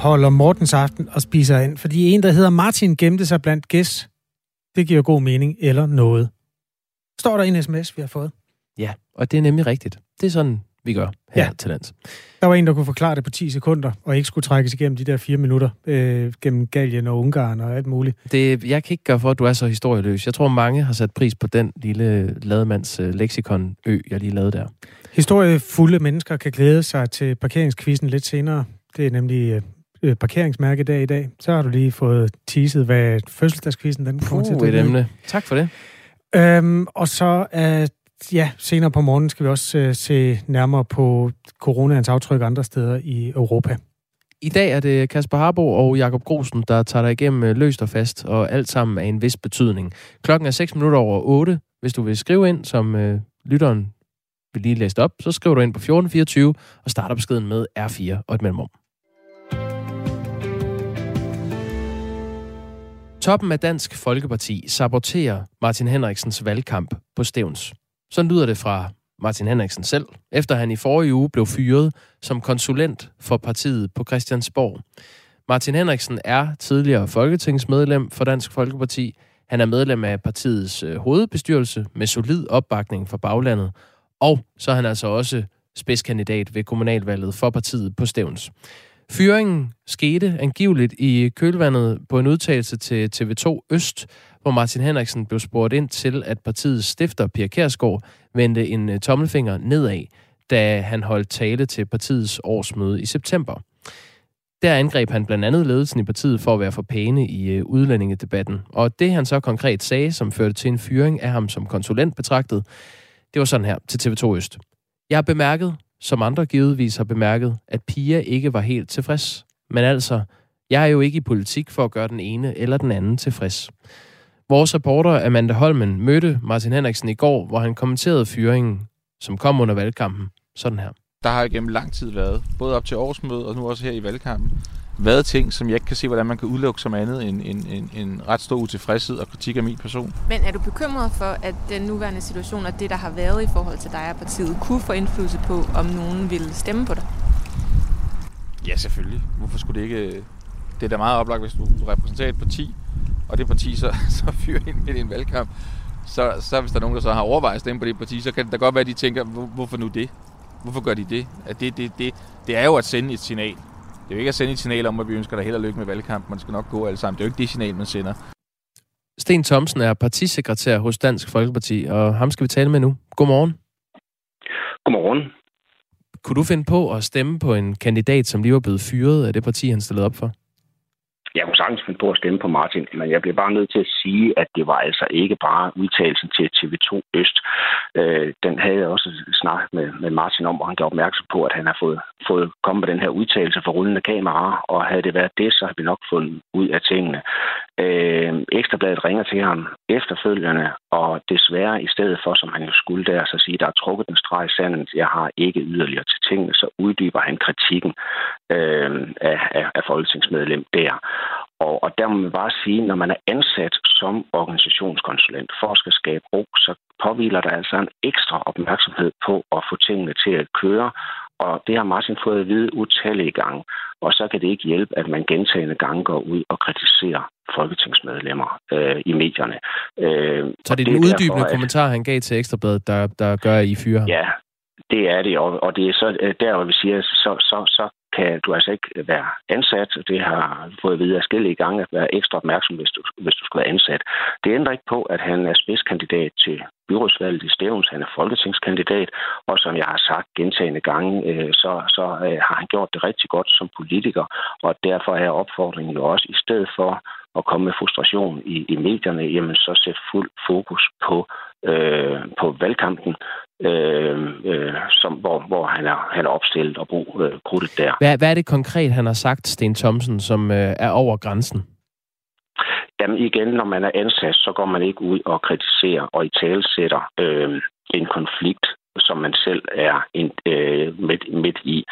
Holder Mortens aften og spiser ind, fordi en, der hedder Martin, gemte sig blandt gæs. Det giver god mening, eller noget. Står der en sms, vi har fået? Ja, og det er nemlig rigtigt. Det er sådan, vi gør her ja. til lands. Der var en, der kunne forklare det på 10 sekunder, og ikke skulle trækkes igennem de der fire minutter øh, gennem Gallien og Ungarn og alt muligt. Det, jeg kan ikke gøre for, at du er så historieløs. Jeg tror, mange har sat pris på den lille lademands øh, leksikon-ø, jeg lige lavede der. Historiefulde mennesker kan glæde sig til parkeringskvisten lidt senere. Det er nemlig øh, parkeringsmærkedag i dag. Så har du lige fået teaset, hvad fødselsdagskvisten den kommer Puh, til at et emne. Tak for det. Øhm, og så er ja, senere på morgenen skal vi også øh, se nærmere på coronaens aftryk andre steder i Europa. I dag er det Kasper Harbo og Jakob Grosen, der tager dig igennem øh, løst og fast, og alt sammen af en vis betydning. Klokken er 6 minutter over 8. Hvis du vil skrive ind, som øh, lytteren vil lige læse op, så skriver du ind på 1424 og starter beskeden med R4 og et mellemrum. Toppen af Dansk Folkeparti saboterer Martin Henriksens valgkamp på Stævns. Sådan lyder det fra Martin Henriksen selv, efter han i forrige uge blev fyret som konsulent for partiet på Christiansborg. Martin Henriksen er tidligere folketingsmedlem for Dansk Folkeparti. Han er medlem af partiets øh, hovedbestyrelse med solid opbakning fra baglandet. Og så er han altså også spidskandidat ved kommunalvalget for partiet på Stævns. Fyringen skete angiveligt i kølvandet på en udtalelse til TV2 Øst, hvor Martin Henriksen blev spurgt ind til, at partiets stifter, Pia Kærsgaard, vendte en øh, tommelfinger nedad, da han holdt tale til partiets årsmøde i september. Der angreb han blandt andet ledelsen i partiet for at være for pæne i øh, udlændingedebatten. Og det han så konkret sagde, som førte til en fyring af ham som konsulent betragtet, det var sådan her til TV2 Øst. Jeg har bemærket, som andre givetvis har bemærket, at Pia ikke var helt tilfreds. Men altså, jeg er jo ikke i politik for at gøre den ene eller den anden tilfreds. Vores reporter Amanda Holmen mødte Martin Henriksen i går, hvor han kommenterede fyringen, som kom under valgkampen, sådan her. Der har gennem lang tid været, både op til årsmødet og nu også her i valgkampen, været ting, som jeg ikke kan se, hvordan man kan udelukke som andet end en, en, en ret stor utilfredshed og kritik af min person. Men er du bekymret for, at den nuværende situation og det, der har været i forhold til dig og partiet, kunne få indflydelse på, om nogen vil stemme på dig? Ja, selvfølgelig. Hvorfor skulle det ikke... Det er da meget oplagt, hvis du repræsenterer et parti, og det parti så, så fyrer ind midt i en valgkamp, så, så hvis der er nogen, der så har overvejet at stemme på det parti, så kan det da godt være, at de tænker, hvor, hvorfor nu det? Hvorfor gør de det? At det, det, det? Det er jo at sende et signal. Det er jo ikke at sende et signal om, at vi ønsker dig held og lykke med valgkamp. Man skal nok gå alle sammen. Det er jo ikke det signal, man sender. Sten Thomsen er partisekretær hos Dansk Folkeparti, og ham skal vi tale med nu. Godmorgen. Godmorgen. Kunne du finde på at stemme på en kandidat, som lige var blevet fyret af det parti, han stillede op for? jeg kunne sagtens finde på at stemme på Martin, men jeg bliver bare nødt til at sige, at det var altså ikke bare udtalelsen til TV2 Øst. Øh, den havde jeg også snakket med, med Martin om, og han gav opmærksom på, at han har fået, fået kommet med den her udtalelse for rullende kamera, og havde det været det, så havde vi nok fundet ud af tingene. Øh, Ekstrabladet ringer til ham efterfølgende, og desværre i stedet for, som han jo skulle der, så sige, der er trukket en streg i sandet, jeg har ikke yderligere til tingene, så uddyber han kritikken øh, af, af, af folketingsmedlem der. Og, og der må man bare sige, når man er ansat som organisationskonsulent for at skal skabe ro, så påviler der altså en ekstra opmærksomhed på at få tingene til at køre. Og det har Martin fået at vide utallige gange. Og så kan det ikke hjælpe, at man gentagende gange går ud og kritiserer folketingsmedlemmer øh, i medierne. Øh, så det er den uddybende derfor, at... kommentar, han gav til Ekstrabladet, der, der gør, at I fyrer Ja, det er det, og, og det er så øh, der, hvor vi siger, så, så, så kan du altså ikke være ansat. Det har fået at vide i gang at være ekstra opmærksom, hvis du, hvis du skal være ansat. Det ændrer ikke på, at han er spidskandidat til byrådsvalget i Stævns. Han er folketingskandidat, og som jeg har sagt gentagende gange, øh, så, så øh, har han gjort det rigtig godt som politiker, og derfor er opfordringen jo også, i stedet for at komme med frustration i, i medierne, jamen så sæt fuld fokus på, øh, på valgkampen, øh, øh, som, hvor, hvor han, er, han er opstillet og brug øh, krudtet der. Hvad, hvad er det konkret, han har sagt, Sten Thomsen, som øh, er over grænsen? Jamen igen, når man er ansat, så går man ikke ud og kritiserer og i talesætter øh, en konflikt, som man selv er en, øh, midt, midt i.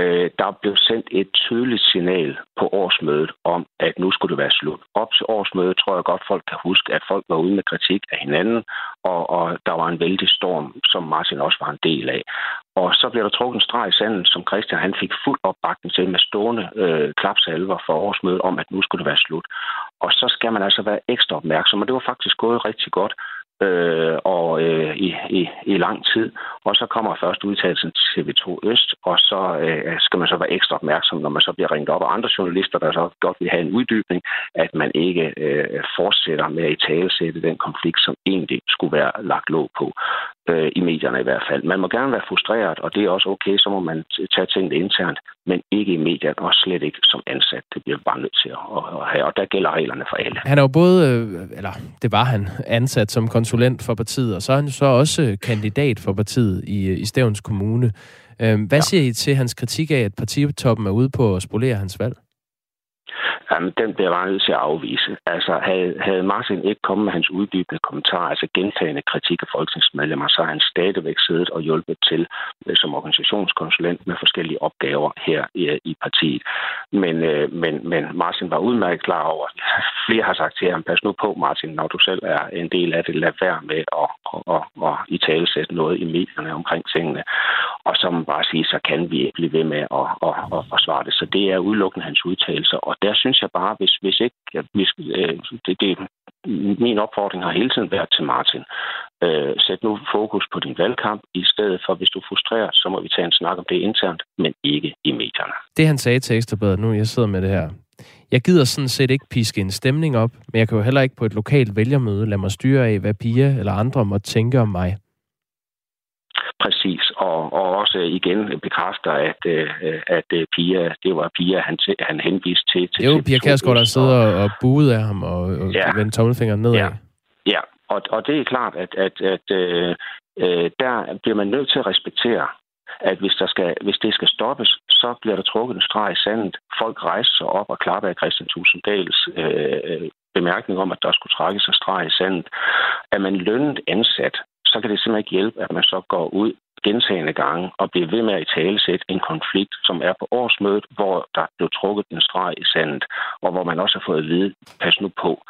Øh, der blev sendt et tydeligt signal på årsmødet om, at nu skulle det være slut. Op til årsmødet tror jeg godt, folk kan huske, at folk var ude med kritik af hinanden, og, og der var en vældig storm, som Martin også var en del af. Og så blev der trukket en streg i sanden, som Christian han fik fuld opbakning til med stående øh, klapsalver for årsmødet om, at nu skulle det være slut. Og så skal man altså være ekstra opmærksom, og det var faktisk gået rigtig godt øh, og øh, i, i, i lang tid. Og så kommer først udtalelsen til TV2 Øst, og så øh, skal man så være ekstra opmærksom, når man så bliver ringet op af andre journalister, der så godt vil have en uddybning, at man ikke øh, fortsætter med at i talesætte den konflikt, som egentlig skulle være lagt låg på øh, i medierne i hvert fald. Man må gerne være frustreret, og det er også okay, så må man tage tingene internt, men ikke i medierne, og slet ikke som ansat. Det bliver bare nødt til at, at have, og der gælder reglerne for alle. Han er jo både, øh, eller det var han, ansat som konsulent for partiet, og så er han så også kandidat for partiet i, i Stævns Kommune. Øh, hvad ja. siger I til hans kritik af, at partitoppen er ude på at spolere hans valg? Jamen, den bliver bare nødt til at afvise. Altså, havde, havde Martin ikke kommet med hans uddybende kommentarer, altså gentagende kritik af folketingsmedlemmer, så har han stadigvæk siddet og hjulpet til øh, som organisationskonsulent med forskellige opgaver her i, øh, i partiet. Men, øh, men, men Martin var udmærket klar over, flere har sagt til ham, pas nu på Martin, når du selv er en del af det, lad være med at, og, og, og i tale sætte noget i medierne omkring tingene. Og så må bare sige, så kan vi ikke blive ved med at, at, at forsvare det. Så det er udelukkende hans udtalelser, og der synes jeg bare, hvis, hvis ikke... Hvis, øh, det, det, min opfordring har hele tiden været til Martin. Øh, sæt nu fokus på din valgkamp, i stedet for, hvis du frustrerer, så må vi tage en snak om det internt, men ikke i medierne. Det han sagde til Ekstrabladet nu, jeg sidder med det her. Jeg gider sådan set ikke piske en stemning op, men jeg kan jo heller ikke på et lokalt vælgermøde lade mig styre af, hvad Pia eller andre må tænke om mig. Præcis, og, og også igen bekræfter, at, øh, at øh, Pia, det var Pia, han, han henviste til. til det er jo Pia Kærsgaard, der sidder og buede af ham og, og ja. vendte tommelfingeren nedad. Ja, ja. Og, og det er klart, at, at, at øh, øh, der bliver man nødt til at respektere, at hvis, der skal, hvis det skal stoppes, så bliver der trukket en streg i sandet. Folk rejser sig op og klapper af Christian Tusinddals øh, bemærkning om, at der skulle trækkes en streg i sandet. Er man lønnet ansat, så kan det simpelthen ikke hjælpe, at man så går ud gentagende gange og bliver ved med at i talesætte en konflikt, som er på årsmødet, hvor der blev trukket en streg i sandet, og hvor man også har fået at vide, pas nu på.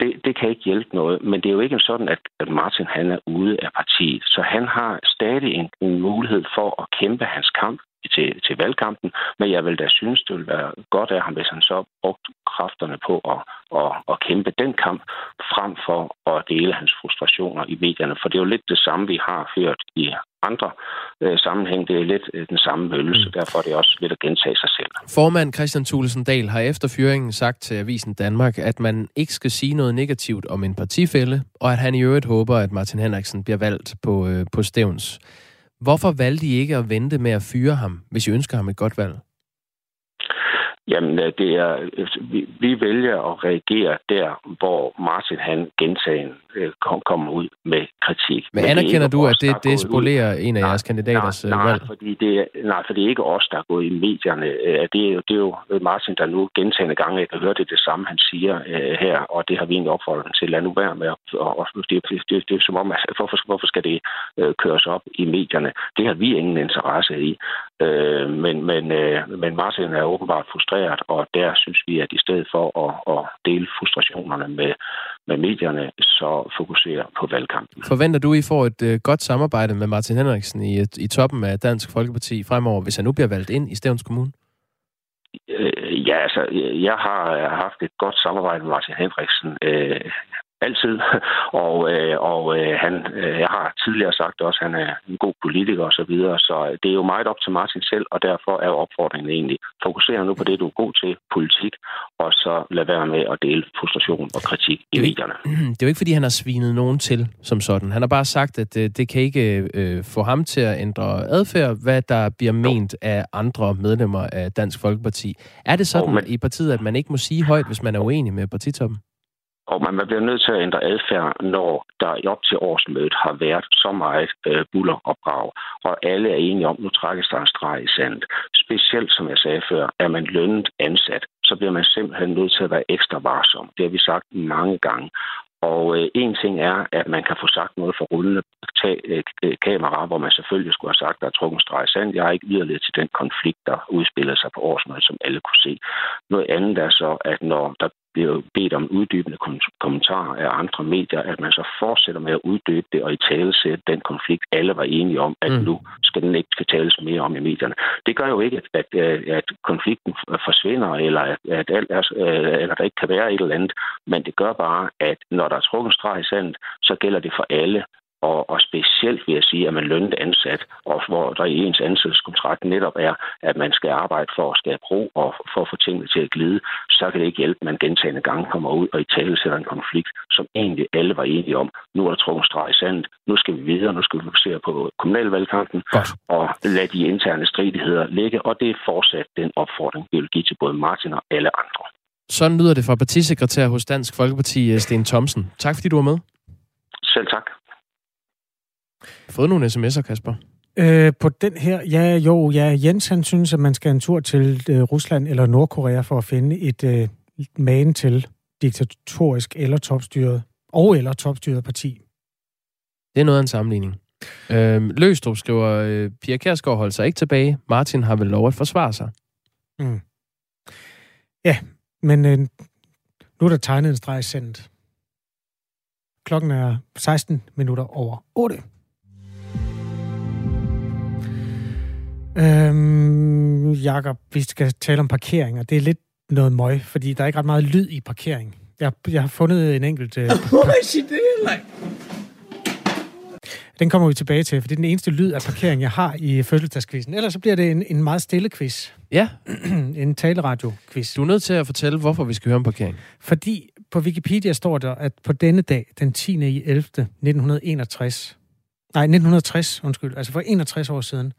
Det, det kan ikke hjælpe noget, men det er jo ikke sådan, at, at Martin han er ude af partiet. Så han har stadig en, en mulighed for at kæmpe hans kamp til, til valgkampen, men jeg vil da synes, det ville være godt af ham, hvis han så brugte kræfterne på at, at, at kæmpe den kamp, frem for at dele hans frustrationer i medierne. For det er jo lidt det samme, vi har hørt i andre øh, sammenhæng. Det er lidt øh, den samme møllelse, mm. derfor er det også lidt at gentage sig selv. Formand Christian Thulesen Dahl har efter fyringen sagt til Avisen Danmark, at man ikke skal sige noget negativt om en partifælde, og at han i øvrigt håber, at Martin Henriksen bliver valgt på, øh, på Stævns. Hvorfor valgte I ikke at vente med at fyre ham, hvis I ønsker ham et godt valg? Jamen, øh, det er, øh, vi, vi vælger at reagere der, hvor Martin han gentagen øh, kom, kommer ud med kritik. Men, Men anerkender du, at det, det spolerer ud. en af nej, jeres kandidaters nej, nej, valg? Fordi det, nej, for det er ikke os, der er gået i medierne. Det er, jo, det er jo Martin, der nu gentagende gange, jeg kan høre det det samme, han siger uh, her, og det har vi en opfordring til. Lad nu være med, og, og det, det, det, det er som om, at hvorfor, hvorfor skal det uh, køres op i medierne? Det har vi ingen interesse i. Uh, men, men, uh, men Martin er åbenbart frustreret og der synes vi, at i stedet for at, at dele frustrationerne med, med medierne, så fokusere på valgkampen. Forventer du, I får et uh, godt samarbejde med Martin Henriksen i, i toppen af Dansk Folkeparti fremover, hvis han nu bliver valgt ind i Stævns Kommune? Øh, ja, altså, jeg har haft et godt samarbejde med Martin Henriksen øh, altid. Og, øh, og øh, han, øh, jeg har tidligere sagt også, at han er en god politiker osv., så, videre, så det er jo meget op til Martin selv, og derfor er jo opfordringen egentlig, fokuser nu på det, du er god til, politik, og så lad være med at dele frustration og kritik i medierne. Det er jo ikke, fordi han har svinet nogen til som sådan. Han har bare sagt, at det, det kan ikke øh, få ham til at ændre adfærd, hvad der bliver ment af andre medlemmer af Dansk Folkeparti. Er det sådan oh, men... i partiet, at man ikke må sige højt, hvis man er uenig med partitoppen? Og man bliver nødt til at ændre adfærd, når der op til årsmødet har været så meget øh, buller og alle er enige om, at nu trækkes der en streg i sandet. Specielt, som jeg sagde før, er man lønnet ansat, så bliver man simpelthen nødt til at være ekstra varsom. Det har vi sagt mange gange. Og øh, en ting er, at man kan få sagt noget for rullende øh, kamera, hvor man selvfølgelig skulle have sagt, at der er trukket streg sand. Jeg er ikke yderligere til den konflikt, der udspiller sig på årsmødet, som alle kunne se. Noget andet er så, at når der bliver bedt om uddybende kommentarer af andre medier, at man så fortsætter med at uddybe det og i tale sætte den konflikt, alle var enige om, at mm. nu skal den ikke skal tales mere om i medierne. Det gør jo ikke, at, at, at konflikten forsvinder, eller at, at, alt er, øh, eller der ikke kan være et eller andet, men det gør bare, at når der er trukket streg i sandet, så gælder det for alle, og, og specielt vil jeg sige, at man lønnet ansat, og hvor der i ens ansættelseskontrakt netop er, at man skal arbejde for at skabe ro og for at få tingene til at glide, så kan det ikke hjælpe, at man gentagende gange kommer ud og i tale sætter en konflikt, som egentlig alle var enige om. Nu er der trukket streg i sandet, nu skal vi videre, nu skal vi fokusere på kommunalvalgkampen Godt. og lade de interne stridigheder ligge, og det er fortsat den opfordring, vi vil give til både Martin og alle andre. Sådan lyder det fra partisekretær hos Dansk Folkeparti, Sten Thomsen. Tak fordi du var med. Selv tak fået nogle sms'er, Kasper? Øh, på den her, ja, jo, ja, Jens han synes, at man skal en tur til øh, Rusland eller Nordkorea for at finde et øh, magen til diktatorisk eller topstyret, og eller topstyret parti. Det er noget af en sammenligning. Øh, Løstrup skriver, øh, Pia Kærsgaard holder sig ikke tilbage. Martin har vel lov at forsvare sig. Mm. Ja, men øh, nu er der tegnet en streg sendt. Klokken er 16 minutter over 8. Øhm, Jakob, vi skal tale om parkering, og det er lidt noget møg, fordi der er ikke ret meget lyd i parkering. Jeg, jeg har fundet en enkelt... Øh, den kommer vi tilbage til, for det er den eneste lyd af parkering, jeg har i fødselsdagskvisten. Ellers så bliver det en, en meget stille quiz. Ja. en taleradio-quiz. Du er nødt til at fortælle, hvorfor vi skal høre om parkering. Fordi på Wikipedia står der, at på denne dag, den 10. i 11. 1961, nej, 1960, undskyld, altså for 61 år siden,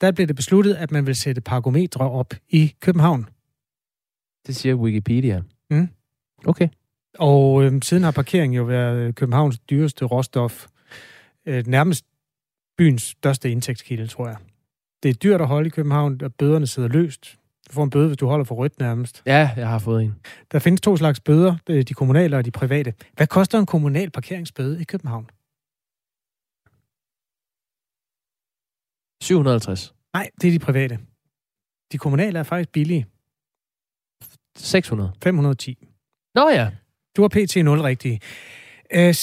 der blev det besluttet, at man vil sætte parkometre op i København. Det siger Wikipedia. Mm. Okay. Og øh, siden har parkering jo været Københavns dyreste råstof. Øh, nærmest byens største indtægtskilde, tror jeg. Det er dyrt at holde i København, og bøderne sidder løst. Du får en bøde, hvis du holder for rødt nærmest. Ja, jeg har fået en. Der findes to slags bøder, de kommunale og de private. Hvad koster en kommunal parkeringsbøde i København? 750. Nej, det er de private. De kommunale er faktisk billige. 600. 510. Nå ja. Du har pt. 0 rigtige. Øh,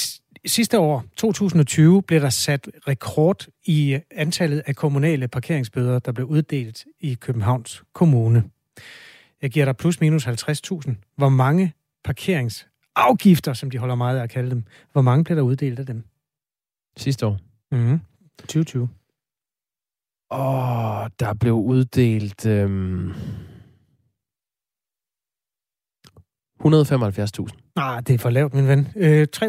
sidste år, 2020, blev der sat rekord i antallet af kommunale parkeringsbøder, der blev uddelt i Københavns Kommune. Jeg giver dig plus minus 50.000. Hvor mange parkeringsafgifter, som de holder meget af at kalde dem, hvor mange blev der uddelt af dem? Sidste år? Mhm. 2020. Åh, der blev uddelt... Øhm... 175.000. Ah, det er for lavt, min ven. Øh, 332.000.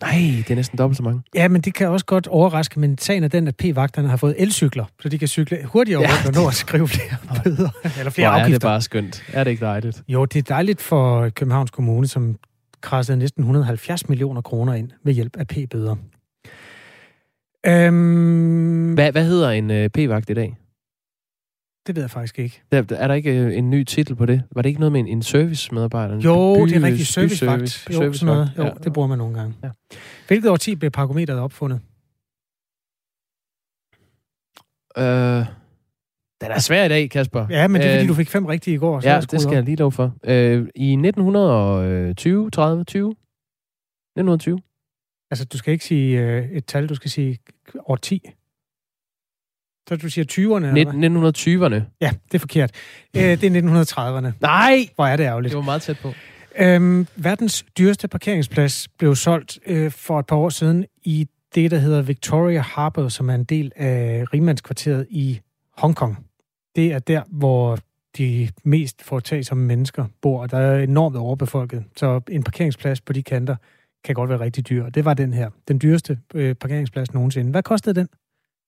Nej, det er næsten dobbelt så mange. Ja, men det kan også godt overraske, men sagen er den, at P-vagterne har fået elcykler, så de kan cykle hurtigere ja, rundt og nå at skrive flere bøder, eller flere Hvor afgifter. er det bare skønt. Er det ikke dejligt? Jo, det er dejligt for Københavns Kommune, som krassede næsten 170 millioner kroner ind ved hjælp af P-bøder. Øhm, hvad, hvad hedder en øh, p-vagt i dag? Det ved jeg faktisk ikke. Der, er der ikke øh, en ny titel på det? Var det ikke noget med en, en service-medarbejder? Jo, by, det er rigtig servicevagt. Service, jo, service sådan noget. jo ja. det bruger man nogle gange. Ja. Hvilket årti blev parkometeret opfundet? Øh, den er svær i dag, Kasper. Ja, men det er fordi, øh, du fik fem rigtige i går. Så ja, det skal op. jeg lige lov for. Øh, I 1920, 30, 20? 1920? Altså, du skal ikke sige øh, et tal, du skal sige år 10. Så du siger 20'erne? 1920'erne. Ja, det er forkert. Øh, det er 1930'erne. Nej! Hvor er det ærgerligt. Det var meget tæt på. Øhm, verdens dyreste parkeringsplads blev solgt øh, for et par år siden i det, der hedder Victoria Harbour, som er en del af rigmandskvarteret i Hongkong. Det er der, hvor de mest foretagsomme mennesker bor, og der er enormt overbefolket. Så en parkeringsplads på de kanter kan godt være rigtig dyr. Det var den her. Den dyreste øh, parkeringsplads nogensinde. Hvad kostede den?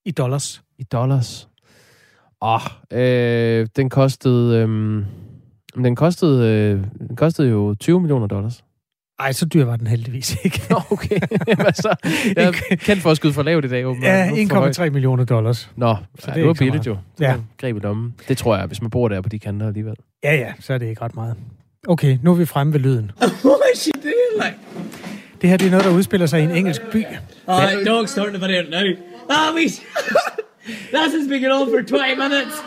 I dollars. I dollars? Åh, oh, øh, den kostede... Øh, den kostede, øh, den kostede jo 20 millioner dollars. Ej, så dyr var den heldigvis ikke. okay, Hvad så? Jeg er kendt for at skyde for lavt i dag, åbenbart. Ja, 1,3 millioner dollars. Nå, så det, det var billigt jo. Ja. Greb i lommen. Det tror jeg, hvis man bor der på de kanter alligevel. Ja, ja, så er det ikke ret meget. Okay, nu er vi fremme ved lyden. Det her det er noget, der udspiller sig i en engelsk by. Uh, dog's starting to find out now. Ah, we... That's just been on for 20 minutes.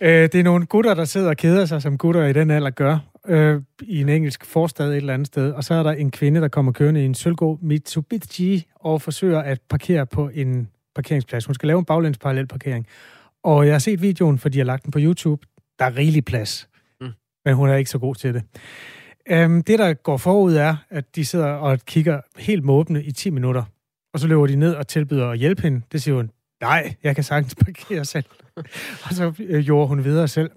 Øh, det er nogle gutter, der sidder og keder sig, som gutter i den alder gør, øh, i en engelsk forstad et eller andet sted. Og så er der en kvinde, der kommer kørende i en sølvgod Mitsubishi og forsøger at parkere på en parkeringsplads. Hun skal lave en baglæns parallel parkering. Og jeg har set videoen, for de har lagt den på YouTube. Der er rigelig plads. Mm. Men hun er ikke så god til det. Øhm, det, der går forud, er, at de sidder og kigger helt måbne i 10 minutter. Og så løber de ned og tilbyder at hjælpe hende. Det siger hun, nej, jeg kan sagtens parkere selv. og så øh, gjorde hun videre selv.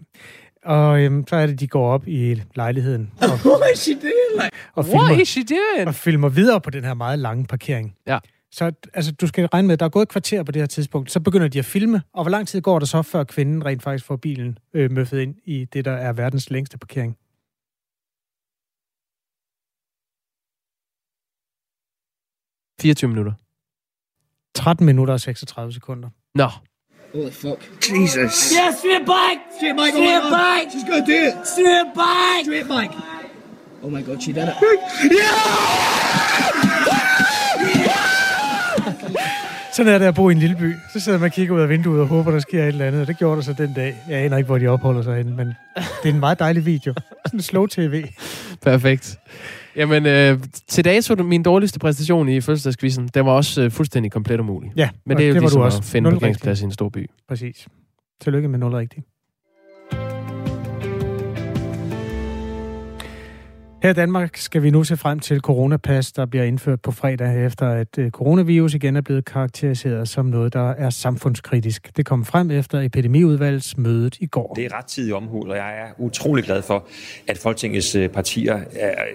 Og øhm, så er det, de går op i lejligheden og, what is she doing? Og, What filmer, is she doing? og filmer videre på den her meget lange parkering. Ja. Så altså, du skal regne med, at der er gået et kvarter på det her tidspunkt. Så begynder de at filme, og hvor lang tid går der så, før kvinden rent faktisk får bilen øh, møffet ind i det, der er verdens længste parkering? – 24 minutter. 13 minutter og 36 sekunder. Nå, Holy fuck. Jesus. Yeah, straight back. Straight back. Straight oh my God. back. She's gonna do it. Straight back. Straight back. Oh my god, she did it. Sådan er det at bo i en lille by. Så sidder man og kigger ud af vinduet og håber, der sker et eller andet. Og det gjorde der så den dag. Jeg aner ikke, hvor de opholder sig henne, men det er en meget dejlig video. Sådan en slow tv. perfekt. Jamen, øh, til dato, min dårligste præstation i fødselsdagskvisten, den var også øh, fuldstændig komplet umulig. Ja, Men det er jo det var ligesom du også. at finde Nul parkeringsplads i en stor by. Præcis. Tillykke med 0 rigtigt. Her i Danmark skal vi nu se frem til coronapas, der bliver indført på fredag, efter at øh, coronavirus igen er blevet karakteriseret som noget, der er samfundskritisk. Det kom frem efter epidemiudvalgsmødet i går. Det er ret tidlig omhul, og jeg er utrolig glad for, at Folketingets øh, partier,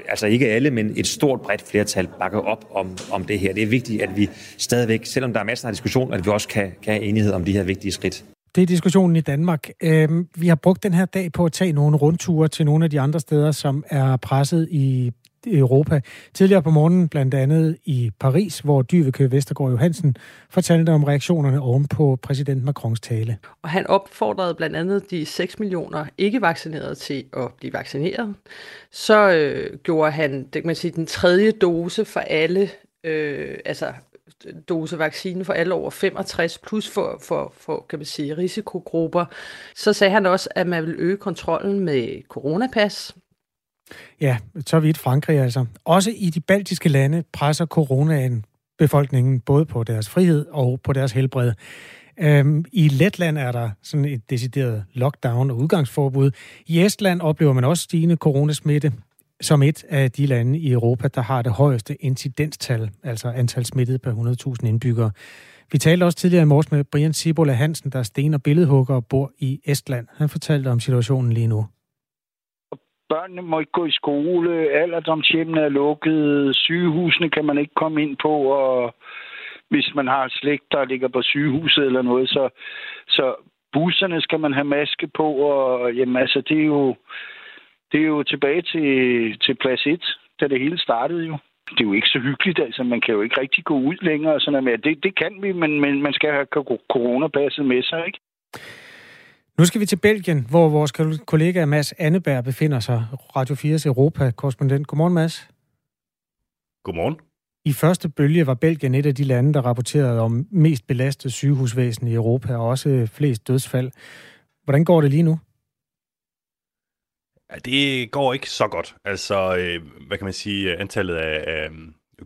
altså ikke alle, men et stort bredt flertal bakker op om, om det her. Det er vigtigt, at vi stadigvæk, selvom der er masser af diskussion, at vi også kan, kan have enighed om de her vigtige skridt. Det er diskussionen i Danmark. Øhm, vi har brugt den her dag på at tage nogle rundture til nogle af de andre steder, som er presset i Europa. Tidligere på morgenen, blandt andet i Paris, hvor Dyveke Vestergaard Johansen fortalte om reaktionerne oven på præsident Macrons tale. Og han opfordrede blandt andet de 6 millioner ikke-vaccinerede til at blive vaccineret. Så øh, gjorde han det kan man sige, den tredje dose for alle, øh, altså dose vaccine for alle over 65, plus for, for, for kan man sige, risikogrupper. Så sagde han også, at man vil øge kontrollen med coronapas. Ja, så vidt Frankrig altså. Også i de baltiske lande presser coronaen befolkningen både på deres frihed og på deres helbred. Øhm, I Letland er der sådan et decideret lockdown og udgangsforbud. I Estland oplever man også stigende coronasmitte som et af de lande i Europa, der har det højeste incidenstal, altså antal smittede per 100.000 indbyggere. Vi talte også tidligere i morges med Brian Sibola Hansen, der er sten- og billedhugger og bor i Estland. Han fortalte om situationen lige nu. Børnene må ikke gå i skole, alderdomshjemmene er lukket, sygehusene kan man ikke komme ind på, og hvis man har slægt, der ligger på sygehuset eller noget, så, så busserne skal man have maske på, og jamen altså, det er jo, det er jo tilbage til, til plads 1, da det hele startede jo. Det er jo ikke så hyggeligt, altså man kan jo ikke rigtig gå ud længere og sådan noget. Det, det kan vi, men, men man skal have coronapasset med sig, ikke? Nu skal vi til Belgien, hvor vores kollega Mads Anneberg befinder sig, Radio 4's Europa-korrespondent. Godmorgen, Mads. Godmorgen. I første bølge var Belgien et af de lande, der rapporterede om mest belastet sygehusvæsen i Europa, og også flest dødsfald. Hvordan går det lige nu? Ja, det går ikke så godt. Altså, øh, hvad kan man sige, antallet af, af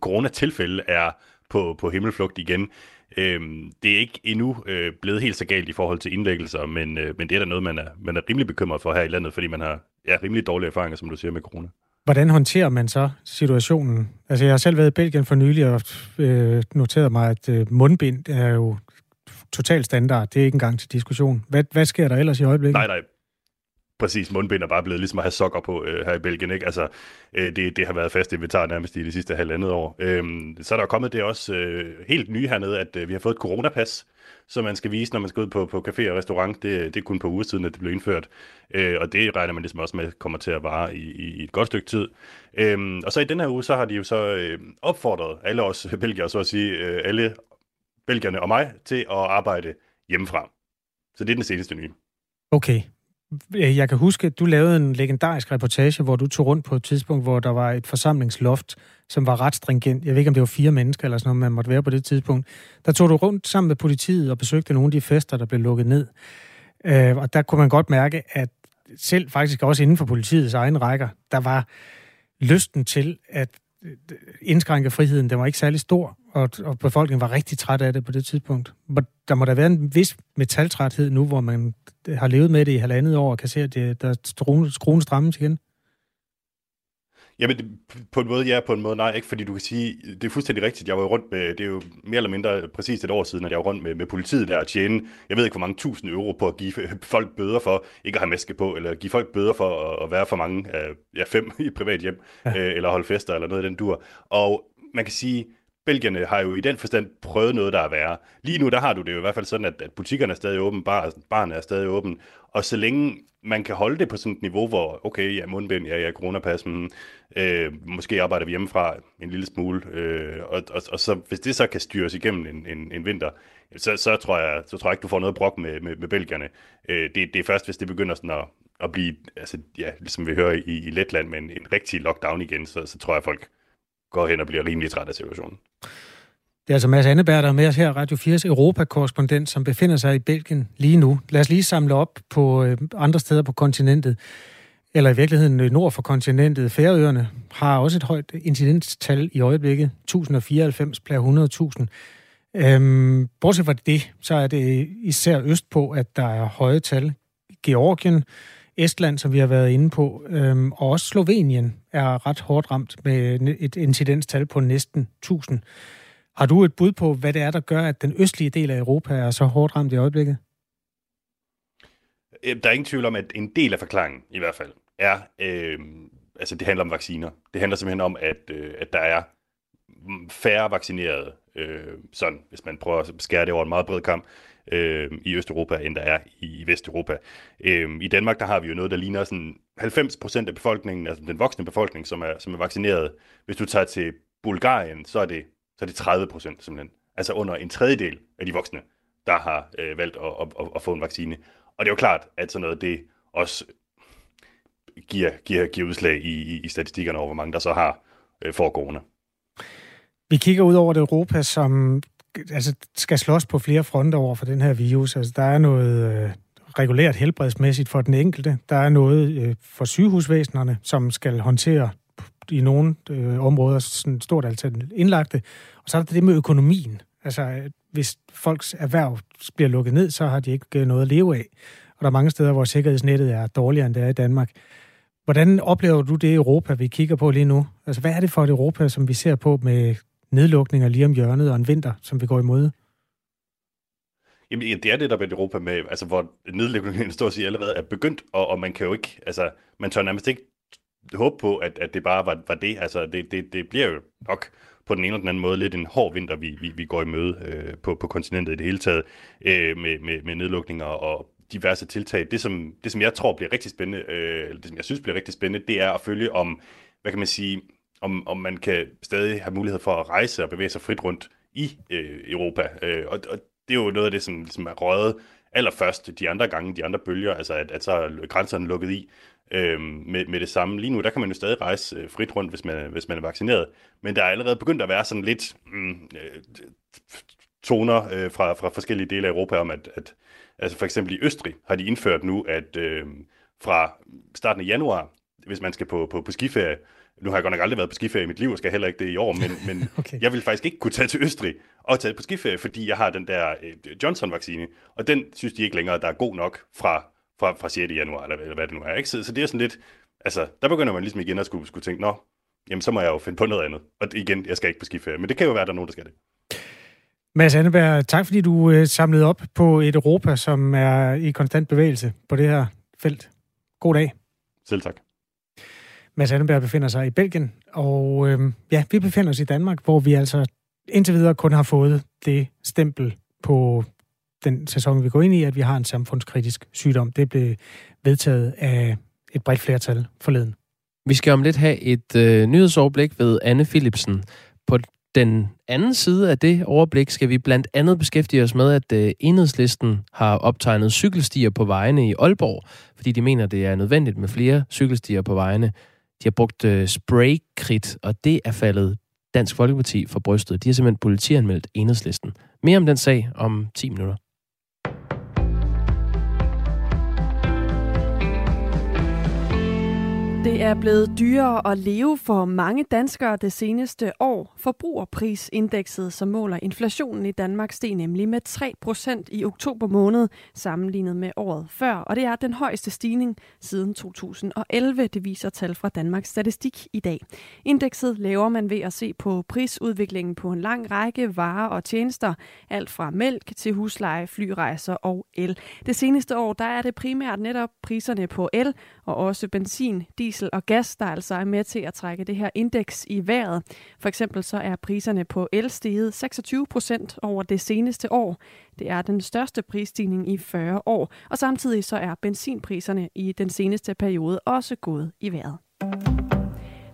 coronatilfælde er på, på himmelflugt igen. Øhm, det er ikke endnu øh, blevet helt så galt i forhold til indlæggelser, men, øh, men det er da noget, man er, man er rimelig bekymret for her i landet, fordi man har ja, rimelig dårlige erfaringer, som du siger, med corona. Hvordan håndterer man så situationen? Altså, jeg har selv været i Belgien for nylig og øh, noteret mig, at øh, mundbind er jo total standard. Det er ikke engang til diskussion. Hvad, hvad sker der ellers i øjeblikket? Nej, nej. Præcis, mundbind er bare blevet ligesom at have sokker på øh, her i Belgien. Ikke? Altså, øh, det, det har været fast inventar nærmest i de sidste halvandet år. Øh, så er der kommet det også øh, helt nye hernede, at øh, vi har fået et coronapas, som man skal vise, når man skal ud på, på café og restaurant. Det, det er kun på uger siden, at det blev indført. Øh, og det regner man ligesom også med kommer til at vare i, i et godt stykke tid. Øhm, og så i den her uge, så har de jo så øh, opfordret alle os belgier, så at sige, øh, alle belgierne og mig, til at arbejde hjemmefra. Så det er den seneste nye. Okay. Jeg kan huske, at du lavede en legendarisk reportage, hvor du tog rundt på et tidspunkt, hvor der var et forsamlingsloft, som var ret stringent. Jeg ved ikke, om det var fire mennesker eller sådan noget, man måtte være på det tidspunkt. Der tog du rundt sammen med politiet og besøgte nogle af de fester, der blev lukket ned. Øh, og der kunne man godt mærke, at selv faktisk også inden for politiets egen rækker, der var lysten til at øh, indskrænke friheden, den var ikke særlig stor, og, og befolkningen var rigtig træt af det på det tidspunkt. Der må da være en vis metaltræthed nu, hvor man har levet med det i halvandet år og kan se, at det, der er skruen strammes igen. Jamen, på en måde ja, på en måde nej, ikke? Fordi du kan sige, det er fuldstændig rigtigt. Jeg var rundt med, det er jo mere eller mindre præcis et år siden, at jeg var rundt med, med politiet der og tjene, jeg ved ikke, hvor mange tusind euro på at give folk bøder for ikke at have maske på, eller give folk bøder for at, at være for mange, ja, fem i privat hjem, ja. Øh, eller holde fester, eller noget af den dur. Og man kan sige, Belgierne har jo i den forstand prøvet noget, der er værre. Lige nu, der har du det jo i hvert fald sådan, at, at butikkerne er stadig åbne, bar, barne er stadig åben, og så længe man kan holde det på sådan et niveau, hvor, okay, ja, mundbind, ja, ja, coronapas, men, øh, måske arbejder vi hjemmefra en lille smule, øh, og, og, og så, hvis det så kan styres igennem en, en, en vinter, så, så, tror jeg, så tror jeg ikke, du får noget brok med, med, med belgierne. Øh, det, det er først, hvis det begynder sådan at, at blive, altså, ja, ligesom vi hører i, i Letland, med en, en rigtig lockdown igen, så, så tror jeg, folk går hen og bliver rimelig træt af situationen. Det er altså Mads Anneberg, der er med os her, Radio 4's Europakorrespondent, som befinder sig i Belgien lige nu. Lad os lige samle op på øh, andre steder på kontinentet, eller i virkeligheden øh, nord for kontinentet. Færøerne har også et højt incidenstal i øjeblikket, 1094 per 100.000. Øhm, bortset fra det, så er det især østpå, at der er høje tal. Georgien, Estland, som vi har været inde på, øhm, og også Slovenien er ret hårdt ramt med et incidenstal på næsten 1000. Har du et bud på, hvad det er, der gør, at den østlige del af Europa er så hårdt ramt i øjeblikket? Der er ingen tvivl om, at en del af forklaringen i hvert fald er, øh, altså det handler om vacciner. Det handler simpelthen om, at, øh, at der er færre vaccinerede, øh, sådan, hvis man prøver at skære det over en meget bred kamp, øh, i Østeuropa, end der er i Vesteuropa. Øh, I Danmark, der har vi jo noget, der ligner sådan 90% af befolkningen, altså den voksne befolkning, som er, som er vaccineret. Hvis du tager til Bulgarien, så er det, så er det 30 procent simpelthen. Altså under en tredjedel af de voksne, der har øh, valgt at, at, at, at få en vaccine. Og det er jo klart, at sådan noget, det også giver, giver, giver udslag i, i, i statistikkerne over, hvor mange der så har øh, for corona. Vi kigger ud over det Europa, som altså, skal slås på flere fronter over for den her virus. Altså, der er noget øh, regulært helbredsmæssigt for den enkelte. Der er noget øh, for sygehusvæsenerne, som skal håndtere i nogle øh, områder sådan stort antal indlagte. Og så er der det med økonomien. Altså, øh, hvis folks erhverv bliver lukket ned, så har de ikke øh, noget at leve af. Og der er mange steder, hvor sikkerhedsnettet er dårligere, end det er i Danmark. Hvordan oplever du det Europa, vi kigger på lige nu? Altså, hvad er det for et Europa, som vi ser på med nedlukninger lige om hjørnet og en vinter, som vi går imod? Jamen, det er det, der med Europa med, altså, hvor nedlukningen står at allerede er begyndt, og, og man kan jo ikke, altså, man tør nærmest ikke håbe på, at, at det bare var, var det. Altså, det, det, det bliver jo nok på den ene eller den anden måde lidt en hård vinter, vi, vi, vi går i møde øh, på, på kontinentet i det hele taget, øh, med, med, med nedlukninger og diverse tiltag. Det som, det, som jeg tror bliver rigtig spændende, øh, eller det, som jeg synes bliver rigtig spændende, det er at følge om, hvad kan man sige, om, om man kan stadig have mulighed for at rejse og bevæge sig frit rundt i øh, Europa. Øh, og, og det er jo noget af det, som, ligesom er røget allerførst de andre gange, de andre bølger, altså at, at så er grænserne lukket i øh, med, med det samme. Lige nu, der kan man jo stadig rejse øh, frit rundt, hvis man, hvis man er vaccineret, men der er allerede begyndt at være sådan lidt mm, øh, toner øh, fra, fra forskellige dele af Europa om, at, at altså for eksempel i Østrig har de indført nu, at øh, fra starten af januar, hvis man skal på, på, på skiferie, nu har jeg godt nok aldrig været på skiferie i mit liv, og skal heller ikke det i år, men, men okay. jeg vil faktisk ikke kunne tage til Østrig og tage på skiferie, fordi jeg har den der øh, Johnson-vaccine, og den synes de ikke længere, der er god nok fra, fra, fra 6. januar, eller, eller hvad det nu er. Ikke? Så, så det er sådan lidt, altså, der begynder man ligesom igen at skulle, skulle tænke, nå, jamen så må jeg jo finde på noget andet. Og igen, jeg skal ikke på skiferie, men det kan jo være, at der er nogen, der skal det. Mads Anneberg, tak fordi du øh, samlede op på et Europa, som er i konstant bevægelse på det her felt. God dag. Selv tak. Mads Anneberg befinder sig i Belgien, og øh, ja, vi befinder os i Danmark, hvor vi altså indtil videre kun har fået det stempel på den sæson, vi går ind i, at vi har en samfundskritisk sygdom. Det blev vedtaget af et bredt flertal forleden. Vi skal om lidt have et øh, nyhedsoverblik ved Anne Philipsen. På den anden side af det overblik skal vi blandt andet beskæftige os med, at øh, enhedslisten har optegnet cykelstier på vejene i Aalborg, fordi de mener, det er nødvendigt med flere cykelstier på vejene. De har brugt øh, spraykrit, og det er faldet Dansk Folkeparti for brystet. De har simpelthen politianmeldt enhedslisten. Mere om den sag om 10 minutter. Det er blevet dyrere at leve for mange danskere det seneste år. Forbrugerprisindekset, som måler inflationen i Danmark, steg nemlig med 3% i oktober måned, sammenlignet med året før. Og det er den højeste stigning siden 2011, det viser tal fra Danmarks Statistik i dag. Indekset laver man ved at se på prisudviklingen på en lang række varer og tjenester, alt fra mælk til husleje, flyrejser og el. Det seneste år der er det primært netop priserne på el og også benzin, diesel diesel og gas, der altså er med til at trække det her indeks i vejret. For eksempel så er priserne på el steget 26 procent over det seneste år. Det er den største prisstigning i 40 år, og samtidig så er benzinpriserne i den seneste periode også gået i vejret.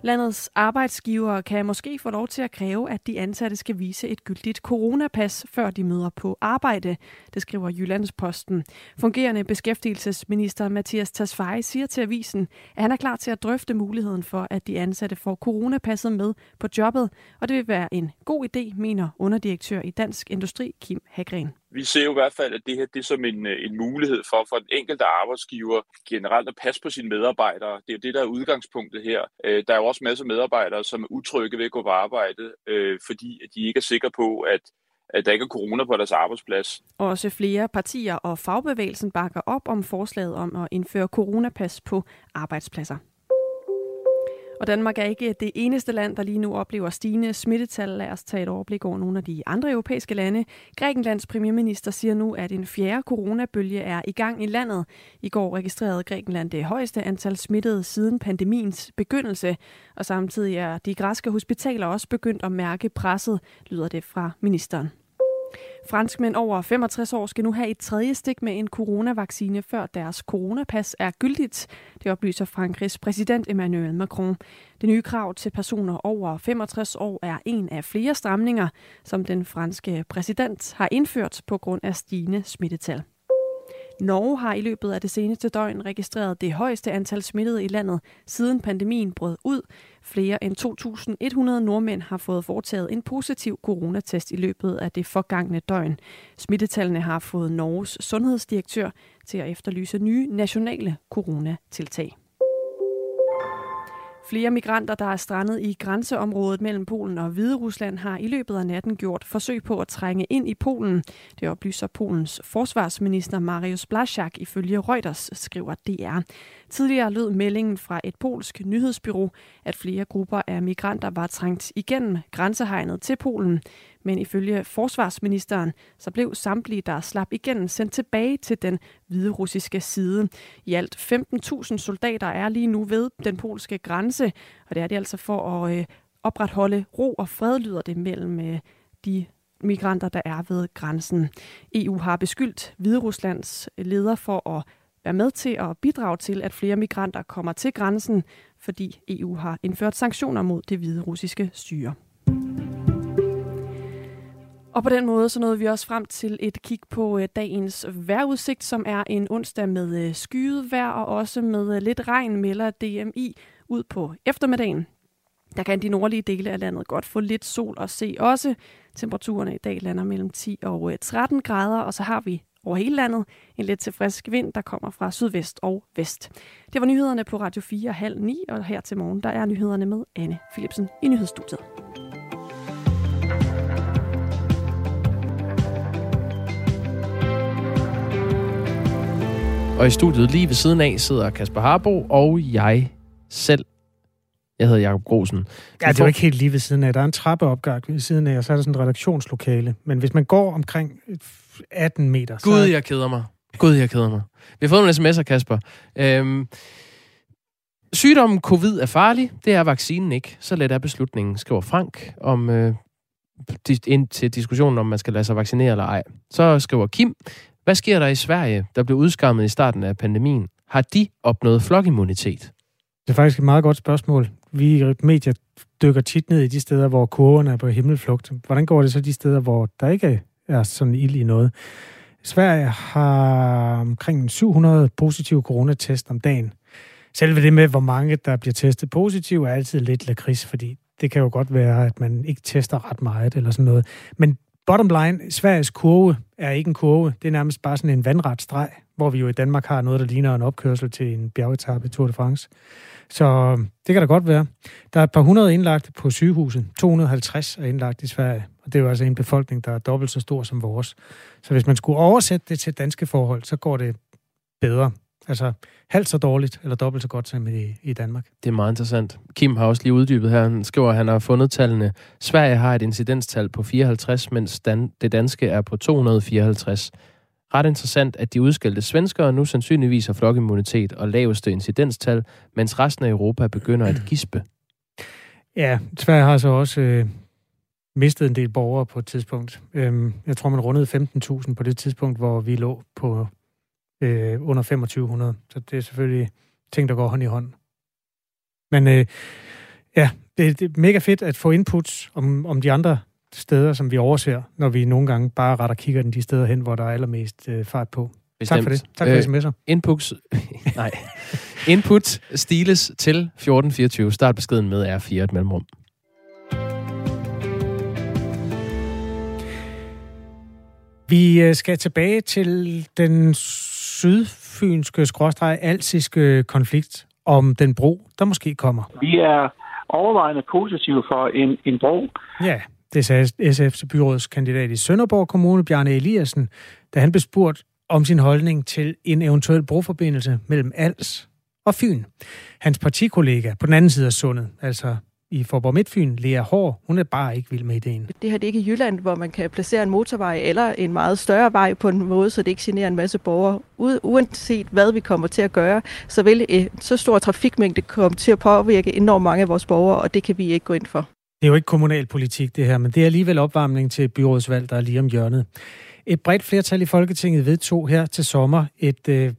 Landets arbejdsgivere kan måske få lov til at kræve, at de ansatte skal vise et gyldigt coronapas, før de møder på arbejde, det skriver Jyllandsposten. Fungerende beskæftigelsesminister Mathias Tasfaye siger til avisen, at han er klar til at drøfte muligheden for, at de ansatte får coronapasset med på jobbet, og det vil være en god idé, mener underdirektør i Dansk Industri Kim Hagren vi ser jo i hvert fald, at det her det er som en, øh, en mulighed for, for den enkelte arbejdsgiver generelt at passe på sine medarbejdere. Det er jo det, der er udgangspunktet her. Øh, der er jo også masser af medarbejdere, som er utrygge ved at gå på arbejde, øh, fordi de ikke er sikre på, at at der ikke er corona på deres arbejdsplads. Også flere partier og fagbevægelsen bakker op om forslaget om at indføre coronapas på arbejdspladser. Og Danmark er ikke det eneste land, der lige nu oplever stigende smittetal. Lad os tage et overblik over nogle af de andre europæiske lande. Grækenlands premierminister siger nu, at en fjerde coronabølge er i gang i landet. I går registrerede Grækenland det højeste antal smittede siden pandemiens begyndelse. Og samtidig er de græske hospitaler også begyndt at mærke presset, lyder det fra ministeren. Franskmænd over 65 år skal nu have et tredje stik med en coronavaccine, før deres coronapas er gyldigt. Det oplyser Frankrigs præsident Emmanuel Macron. Det nye krav til personer over 65 år er en af flere stramninger, som den franske præsident har indført på grund af stigende smittetal. Norge har i løbet af det seneste døgn registreret det højeste antal smittede i landet, siden pandemien brød ud. Flere end 2.100 nordmænd har fået foretaget en positiv coronatest i løbet af det forgangne døgn. Smittetallene har fået Norges sundhedsdirektør til at efterlyse nye nationale coronatiltag. Flere migranter, der er strandet i grænseområdet mellem Polen og Hvide Rusland, har i løbet af natten gjort forsøg på at trænge ind i Polen. Det oplyser Polens forsvarsminister Mariusz Blaszak ifølge Reuters, skriver DR. Tidligere lød meldingen fra et polsk nyhedsbyrå, at flere grupper af migranter var trængt igennem grænsehegnet til Polen. Men ifølge forsvarsministeren, så blev samtlige, der slap igennem, sendt tilbage til den hvide russiske side. I alt 15.000 soldater er lige nu ved den polske grænse, og det er det altså for at øh, opretholde ro og fred, lyder det mellem øh, de migranter, der er ved grænsen. EU har beskyldt Hvideruslands leder for at være med til at bidrage til, at flere migranter kommer til grænsen, fordi EU har indført sanktioner mod det hvide russiske styre. Og på den måde så nåede vi også frem til et kig på øh, dagens vejrudsigt, som er en onsdag med øh, skyet vejr og også med øh, lidt regn, melder DMI ud på eftermiddagen. Der kan de nordlige dele af landet godt få lidt sol og se også. Temperaturerne i dag lander mellem 10 og øh, 13 grader, og så har vi over hele landet en lidt til frisk vind, der kommer fra sydvest og vest. Det var nyhederne på Radio 4 halv 9, og her til morgen der er nyhederne med Anne Philipsen i nyhedsstudiet. Og i studiet lige ved siden af sidder Kasper Harbo og jeg selv. Jeg hedder Jakob Grosen. Ja, det er jo ikke helt lige ved siden af. Der er en trappeopgang ved siden af, og så er der sådan et redaktionslokale. Men hvis man går omkring 18 meter... Gud, så... jeg keder mig. Gud, jeg keder mig. Vi har fået nogle sms'er, Kasper. Øhm, sygdommen covid er farlig. Det er vaccinen ikke. Så let er beslutningen, skriver Frank om øh, ind til diskussionen om man skal lade sig vaccinere eller ej. Så skriver Kim, hvad sker der i Sverige, der blev udskammet i starten af pandemien? Har de opnået flokimmunitet? Det er faktisk et meget godt spørgsmål. Vi i medier dykker tit ned i de steder, hvor kurverne er på himmelflugt. Hvordan går det så de steder, hvor der ikke er sådan ild i noget? Sverige har omkring 700 positive coronatest om dagen. Selve det med, hvor mange der bliver testet positiv, er altid lidt lakrids, fordi det kan jo godt være, at man ikke tester ret meget eller sådan noget. Men bottom line, Sveriges kurve er ikke en kurve. Det er nærmest bare sådan en vandret streg, hvor vi jo i Danmark har noget, der ligner en opkørsel til en bjergetappe i Tour de France. Så øhm, det kan da godt være. Der er et par hundrede indlagt på sygehuset. 250 er indlagt i Sverige. Og det er jo altså en befolkning, der er dobbelt så stor som vores. Så hvis man skulle oversætte det til danske forhold, så går det bedre. Altså halvt så dårligt, eller dobbelt så godt som i, i Danmark. Det er meget interessant. Kim har også lige uddybet her. Han skriver, at han har fundet tallene. Sverige har et incidenstal på 54, mens dan- det danske er på 254. Ret interessant, at de udskældte svenskere nu sandsynligvis har flokimmunitet og laveste incidenstal, mens resten af Europa begynder at gispe. Ja, Sverige har så også øh, mistet en del borgere på et tidspunkt. Øhm, jeg tror, man rundede 15.000 på det tidspunkt, hvor vi lå på øh, under 2500. Så det er selvfølgelig ting, der går hånd i hånd. Men øh, ja, det, det er mega fedt at få inputs om, om de andre steder, som vi overser, når vi nogle gange bare retter kigger den de steder hen, hvor der er allermest øh, fart på. Bestemt. Tak for det. Tak for øh, sms'er. Inputs, nej. Input stiles til 1424. Start beskeden med R4 et mellemrum. Vi øh, skal tilbage til den sydfynske, skråstreg, alsiske konflikt om den bro, der måske kommer. Vi er overvejende positive for en, en bro. Ja, det sagde SF's byrådskandidat i Sønderborg Kommune, Bjarne Eliassen, da han blev spurgt om sin holdning til en eventuel broforbindelse mellem Als og Fyn. Hans partikollega på den anden side af sundet, altså i Forborg Midtfyn, Lea Hård, hun er bare ikke vild med ideen. Det her det er ikke Jylland, hvor man kan placere en motorvej eller en meget større vej på en måde, så det ikke generer en masse borgere. Uanset hvad vi kommer til at gøre, så vil en så stor trafikmængde komme til at påvirke enormt mange af vores borgere, og det kan vi ikke gå ind for. Det er jo ikke kommunalpolitik det her, men det er alligevel opvarmning til byrådsvalg, der er lige om hjørnet. Et bredt flertal i Folketinget vedtog her til sommer et øh,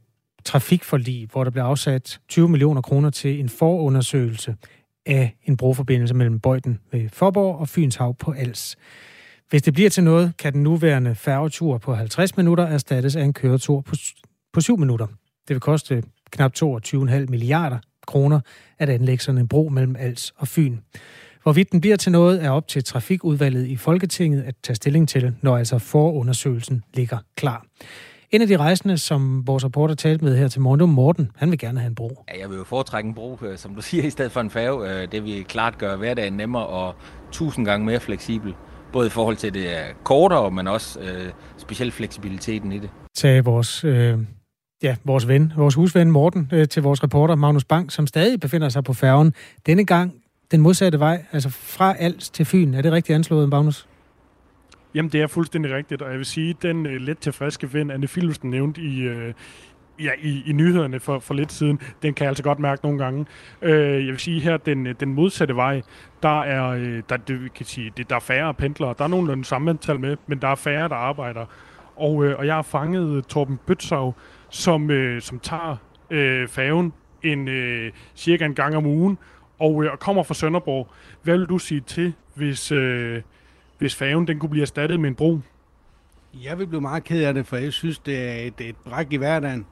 trafikforlig, hvor der blev afsat 20 millioner kroner til en forundersøgelse af en broforbindelse mellem Bøjden ved Forborg og Fynshav på Als. Hvis det bliver til noget, kan den nuværende færgetur på 50 minutter erstattes af en køretur på, på 7 minutter. Det vil koste knap 22,5 milliarder kroner at anlægge sådan en bro mellem Als og Fyn. Hvorvidt den bliver til noget, er op til Trafikudvalget i Folketinget at tage stilling til, når altså forundersøgelsen ligger klar. En af de rejsende, som vores reporter talte med her til morgen, det var Morten. Han vil gerne have en bro. Ja, jeg vil jo foretrække en bro, øh, som du siger, i stedet for en færge. Øh, det vil klart gøre hverdagen nemmere og tusind gange mere fleksibel. Både i forhold til det kortere, men også øh, specielt fleksibiliteten i det. Tag vores, øh, ja, vores ven, vores husven Morten, øh, til vores reporter Magnus Bang, som stadig befinder sig på færgen. Denne gang den modsatte vej, altså fra Als til Fyn. Er det rigtigt anslået, Magnus? Jamen, det er fuldstændig rigtigt, og jeg vil sige, den øh, let til friske ven, Anne Philipsen nævnte i, øh, ja, i, i nyhederne for, for lidt siden, den kan jeg altså godt mærke nogle gange. Øh, jeg vil sige her, den, øh, den modsatte vej, der er, øh, der, det, vi kan sige, det, der er færre pendlere. Der er nogenlunde samme antal med, men der er færre, der arbejder. Og, øh, og jeg har fanget øh, Torben Bøtsav, som, øh, som tager øh, færgen en, øh, cirka en gang om ugen, og, øh, og kommer fra Sønderborg. Hvad vil du sige til, hvis, øh, hvis færgen den kunne blive erstattet med en bro? Jeg vil blive meget ked af det, for jeg synes, det er et, et bræk i hverdagen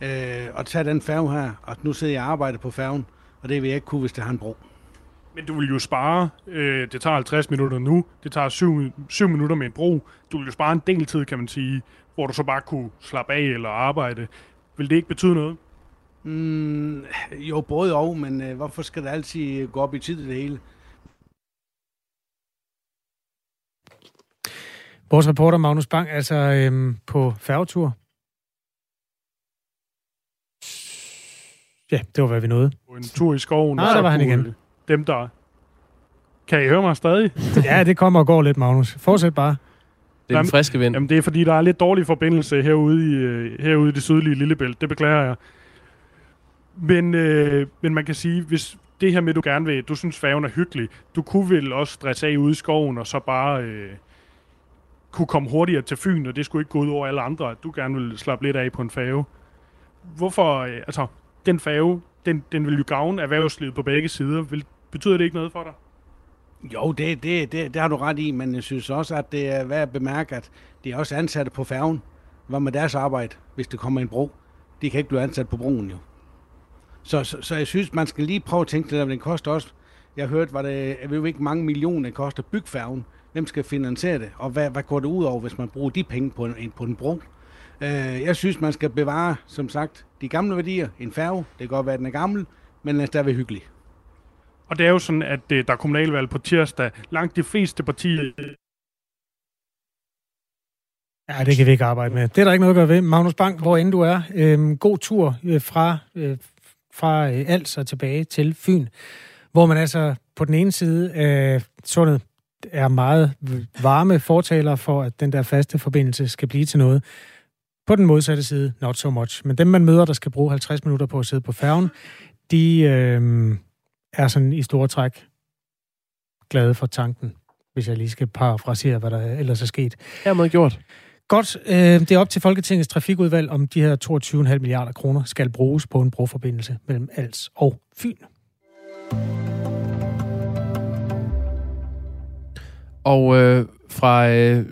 øh, at tage den færge her. Og nu sidder jeg og arbejder på færgen, og det vil jeg ikke kunne, hvis det har en bro. Men du vil jo spare, øh, det tager 50 minutter nu, det tager 7, 7 minutter med en bro. Du vil jo spare en del tid, kan man sige, hvor du så bare kunne slappe af eller arbejde. Vil det ikke betyde noget? Mm, jo, både og, men øh, hvorfor skal det altid gå op i tid det hele? Vores reporter Magnus Bang, altså øhm, på færgetur. Ja, det var, hvad vi nåede. En tur i skoven. Nej, der var han igen. Dem, der... Kan I høre mig stadig? ja, det kommer og går lidt, Magnus. Fortsæt bare. Det er den friske vind. Jamen, det er, fordi der er lidt dårlig forbindelse herude i, øh, herude i det sydlige Lillebælt. Det beklager jeg. Men, øh, men man kan sige, hvis det her med, du gerne vil, du synes færgen er hyggelig, du kunne vel også stresse af ude i skoven, og så bare øh, kunne komme hurtigere til Fyn, og det skulle ikke gå ud over alle andre, at du gerne vil slappe lidt af på en færge. Hvorfor, øh, altså, den færge, den, den vil jo gavne erhvervslivet på begge sider. Vil, betyder det ikke noget for dig? Jo, det, det, det, det har du ret i, men jeg synes også, at det er værd at bemærke, at det er også ansatte på færgen. Hvad med deres arbejde, hvis det kommer en bro? De kan ikke blive ansat på broen jo. Så, så, så jeg synes, man skal lige prøve at tænke lidt, at det koster også. Jeg hørte, hørt, var det, jeg ved ikke, mange millioner koster at bygge færgen. Hvem skal finansiere det? Og hvad, hvad går det ud over, hvis man bruger de penge på en, på en bro? Øh, jeg synes, man skal bevare, som sagt, de gamle værdier. En færge, det kan godt være, at den er gammel, men den er stadigvæk hyggelig. Og det er jo sådan, at øh, der er kommunalvalg på tirsdag. Langt de fleste partier... Ja, det kan vi ikke arbejde med. Det er der ikke noget at gøre ved. Magnus Bank, hvor end du er. Øhm, god tur øh, fra, øh, fra øh, Als og tilbage til Fyn, hvor man altså på den ene side af sundet er meget varme fortalere for, at den der faste forbindelse skal blive til noget. På den modsatte side, not so much. Men dem, man møder, der skal bruge 50 minutter på at sidde på færgen, de øh, er sådan i store træk glade for tanken, hvis jeg lige skal parafrasere, hvad der ellers er sket. Hermed gjort. Godt. Øh, det er op til Folketingets trafikudvalg, om de her 22,5 milliarder kroner skal bruges på en broforbindelse mellem Als og Fyn. Og øh, fra øh,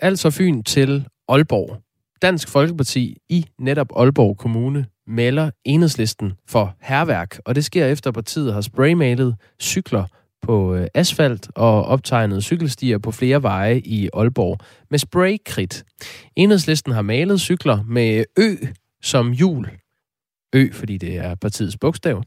altså Fyn til Aalborg. Dansk Folkeparti i netop Aalborg Kommune melder enhedslisten for herværk, og det sker efter partiet har spraymalet cykler på øh, asfalt og optegnet cykelstier på flere veje i Aalborg med spraykridt. Enhedslisten har malet cykler med Ø som jul. Ø, fordi det er partiets bogstav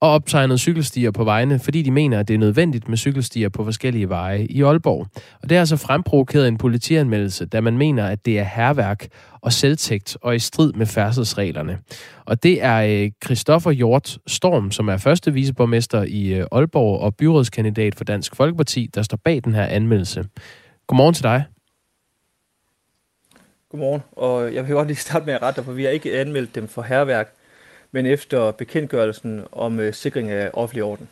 og optegnet cykelstier på vejene, fordi de mener, at det er nødvendigt med cykelstier på forskellige veje i Aalborg. Og det har altså fremprovokeret en politianmeldelse, da man mener, at det er herværk og selvtægt og i strid med færdselsreglerne. Og det er øh, Christoffer Hjort Storm, som er første viceborgmester i øh, Aalborg og byrådskandidat for Dansk Folkeparti, der står bag den her anmeldelse. Godmorgen til dig. Godmorgen, og jeg vil godt lige starte med at rette dig, for vi har ikke anmeldt dem for herværk men efter bekendtgørelsen om øh, sikring af offentlig orden.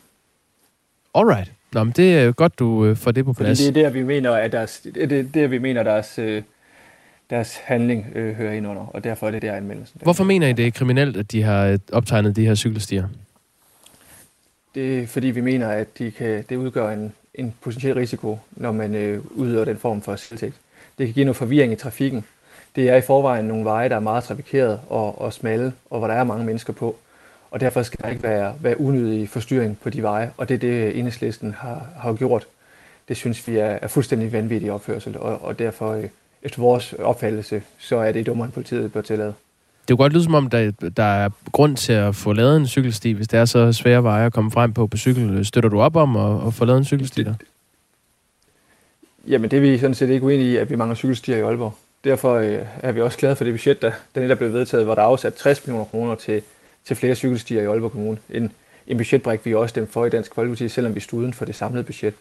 Alright. Nå, men det er godt, du øh, får det på plads. Fordi det er der, vi mener, at deres, det er der, vi mener, deres, øh, deres handling øh, hører ind under, og derfor er det der anmeldelsen. Hvorfor mener I, det er kriminelt, at de har øh, optegnet de her cykelstier? Det er fordi, vi mener, at de kan, det udgør en, en potentiel risiko, når man øh, udøver den form for selvtægt. Det kan give noget forvirring i trafikken, det er i forvejen nogle veje, der er meget trafikeret og, og smalle, og hvor der er mange mennesker på. Og derfor skal der ikke være, være unødig forstyrring på de veje, og det er det, enhedslisten har, har gjort. Det synes vi er, er fuldstændig vanvittig opførsel, og, og derfor, øh, efter vores opfattelse, så er det dummere, end politiet bør tillade. Det kunne godt lyde som om, der, der er grund til at få lavet en cykelsti, hvis det er så svære veje at komme frem på på cykel. Støtter du op om at, at få lavet en cykelsti der? Jamen det er vi sådan set ikke uenige i, at vi mangler cykelstier i Aalborg. Derfor øh, er vi også glade for det budget, der, der netop blev vedtaget, hvor der er afsat 60 millioner kroner til, til flere cykelstier i Aalborg Kommune. En, en budgetbræk, vi også stemte for i Dansk Folkeparti, selvom vi stod uden for det samlede budget.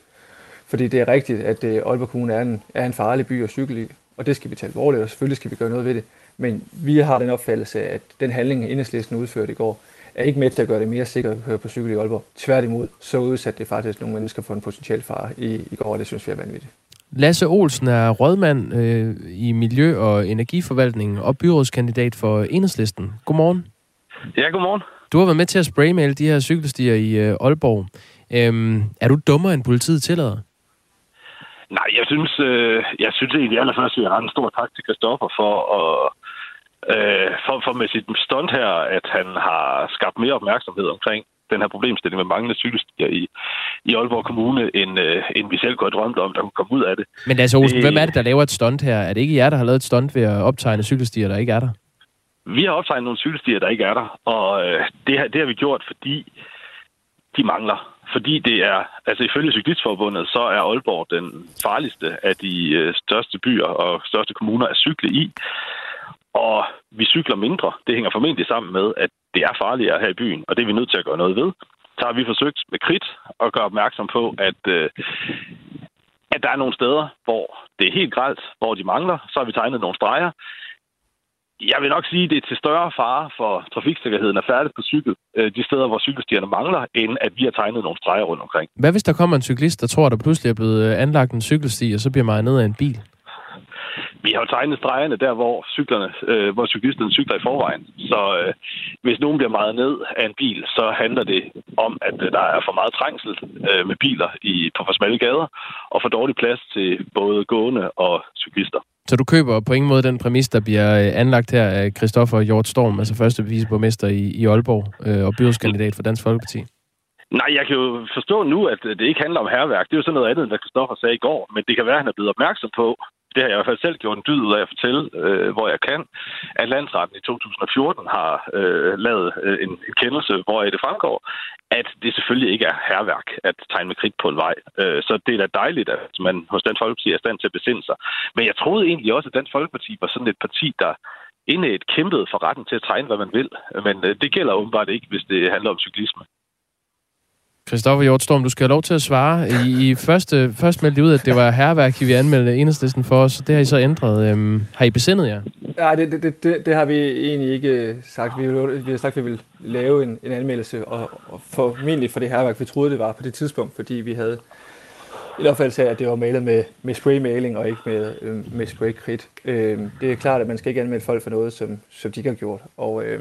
Fordi det er rigtigt, at øh, Aalborg Kommune er en, er en farlig by at cykle i, og det skal vi tage alvorligt, og selvfølgelig skal vi gøre noget ved det. Men vi har den opfattelse, at den handling, enhedslisten udførte i går, er ikke med til at gøre det mere sikkert at køre på cykel i Aalborg. Tværtimod, så udsat det faktisk nogle mennesker for en potentiel fare i, i går, og det synes vi er vanvittigt. Lasse Olsen er rådmand øh, i Miljø- og Energiforvaltningen og byrådskandidat for Enhedslisten. Godmorgen. Ja, godmorgen. Du har været med til at spraymale de her cykelstier i øh, Aalborg. Øhm, er du dummere end politiet tillader? Nej, jeg synes, øh, jeg synes egentlig allerførst, at jeg har en stor tak til Christoffer for at øh, for, for med sit stunt her, at han har skabt mere opmærksomhed omkring den her problemstilling med manglende cykelstier i, i Aalborg Kommune, end, øh, end vi selv kunne have drømt om, der kunne komme ud af det. Men altså, Olsen, det, hvem er det, der laver et stunt her? Er det ikke jer, der har lavet et stunt ved at optegne cykelstier, der ikke er der? Vi har optegnet nogle cykelstier, der ikke er der, og øh, det, har, det har vi gjort, fordi de mangler. Fordi det er, altså ifølge Cyklistforbundet, så er Aalborg den farligste af de øh, største byer og største kommuner at cykle i. Og vi cykler mindre. Det hænger formentlig sammen med, at det er farligere her i byen, og det er vi nødt til at gøre noget ved. Så har vi forsøgt med kridt at gøre opmærksom på, at, øh, at der er nogle steder, hvor det er helt gralt, hvor de mangler. Så har vi tegnet nogle streger. Jeg vil nok sige, at det er til større fare for trafiksikkerheden at færdes på cykel, øh, de steder, hvor cykelstierne mangler, end at vi har tegnet nogle streger rundt omkring. Hvad hvis der kommer en cyklist, der tror, at der pludselig er blevet øh, anlagt en cykelsti, og så bliver meget ned af en bil? Vi har jo tegnet stregerne der, hvor, cyklerne, øh, hvor cyklisterne cykler i forvejen. Så øh, hvis nogen bliver meget ned af en bil, så handler det om, at øh, der er for meget trængsel øh, med biler i, på for smalle gader, og for dårlig plads til både gående og cyklister. Så du køber på ingen måde den præmis, der bliver øh, anlagt her af Christoffer Hjort Storm, altså første viceborgmester i, i Aalborg øh, og byrådskandidat for Dansk Folkeparti? Nej, jeg kan jo forstå nu, at det ikke handler om herværk. Det er jo sådan noget andet, end hvad Christoffer sagde i går. Men det kan være, at han er blevet opmærksom på, det har jeg i hvert fald selv gjort en dyd ud af at fortælle, øh, hvor jeg kan, at landsretten i 2014 har øh, lavet øh, en, en kendelse, hvor det fremgår, at det selvfølgelig ikke er herværk at tegne med kridt på en vej. Øh, så det er da dejligt, at man hos Dansk Folkeparti er i stand til at besinde sig. Men jeg troede egentlig også, at Dansk Folkeparti var sådan et parti, der et kæmpede for retten til at tegne, hvad man vil. Men øh, det gælder åbenbart ikke, hvis det handler om cyklisme. Christoffer Hjortstorm, du skal have lov til at svare. I, i første, først meldte ud, at det var herværk, vi anmeldte enhedslisten for os. Det har I så ændret. Øhm, har I besindet jer? Nej, det, det, det, det har vi egentlig ikke sagt. Vi, vi har sagt, at vi vil lave en, en anmeldelse, og, og formentlig for det herværk, vi troede, det var på det tidspunkt, fordi vi havde i hvert fald sagde, at det var malet med, med spraymaling og ikke med, øh, med spraykridt. Øh, det er klart, at man skal ikke anmelde folk for noget, som, som de ikke har gjort. Og øh,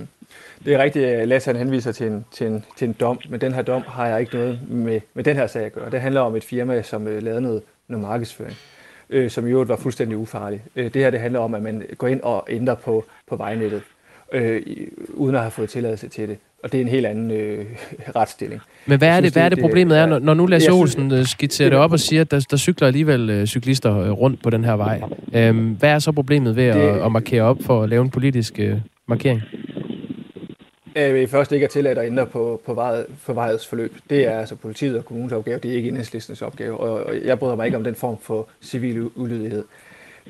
det er rigtigt, at Lasse han henviser til en, til, en, til en dom, men den her dom har jeg ikke noget med, med den her sag at gøre. Det handler om et firma, som øh, lavede noget, noget markedsføring, øh, som i øvrigt var fuldstændig ufarlig. Øh, det her det handler om, at man går ind og ændrer på, på vejnettet, øh, uden at have fået tilladelse til det. Og det er en helt anden øh, retsstilling. Men hvad er, synes, det, hvad er det, problemet er, når, når nu Lasse Olsen synes, øh, skitserer det op og siger, at der, der cykler alligevel øh, cyklister øh, rundt på den her vej? Øhm, hvad er så problemet ved det, at, at markere op for at lave en politisk øh, markering? Vil først ikke at tillade at ændre på, på, vejet, på vejets forløb. Det er altså politiet og kommunens opgave, det er ikke enhedslistens opgave, og, og jeg bryder mig ikke om den form for civil ulydighed.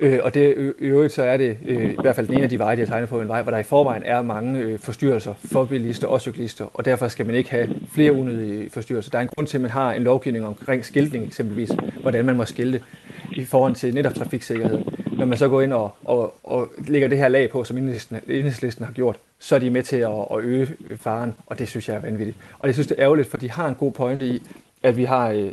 Øh, og det, i øvrigt så er det øh, i hvert fald den ene af de veje, de har tegnet på en vej, hvor der i forvejen er mange øh, forstyrrelser for bilister og cyklister, og derfor skal man ikke have flere unødige forstyrrelser. Der er en grund til, at man har en lovgivning omkring skiltning eksempelvis, hvordan man må skilte i forhold til netop trafiksikkerhed. Når man så går ind og, og, og lægger det her lag på, som enhedslisten har gjort, så er de med til at, at øge faren, og det synes jeg er vanvittigt. Og jeg synes, det er ærgerligt, for de har en god pointe i, at vi har øh,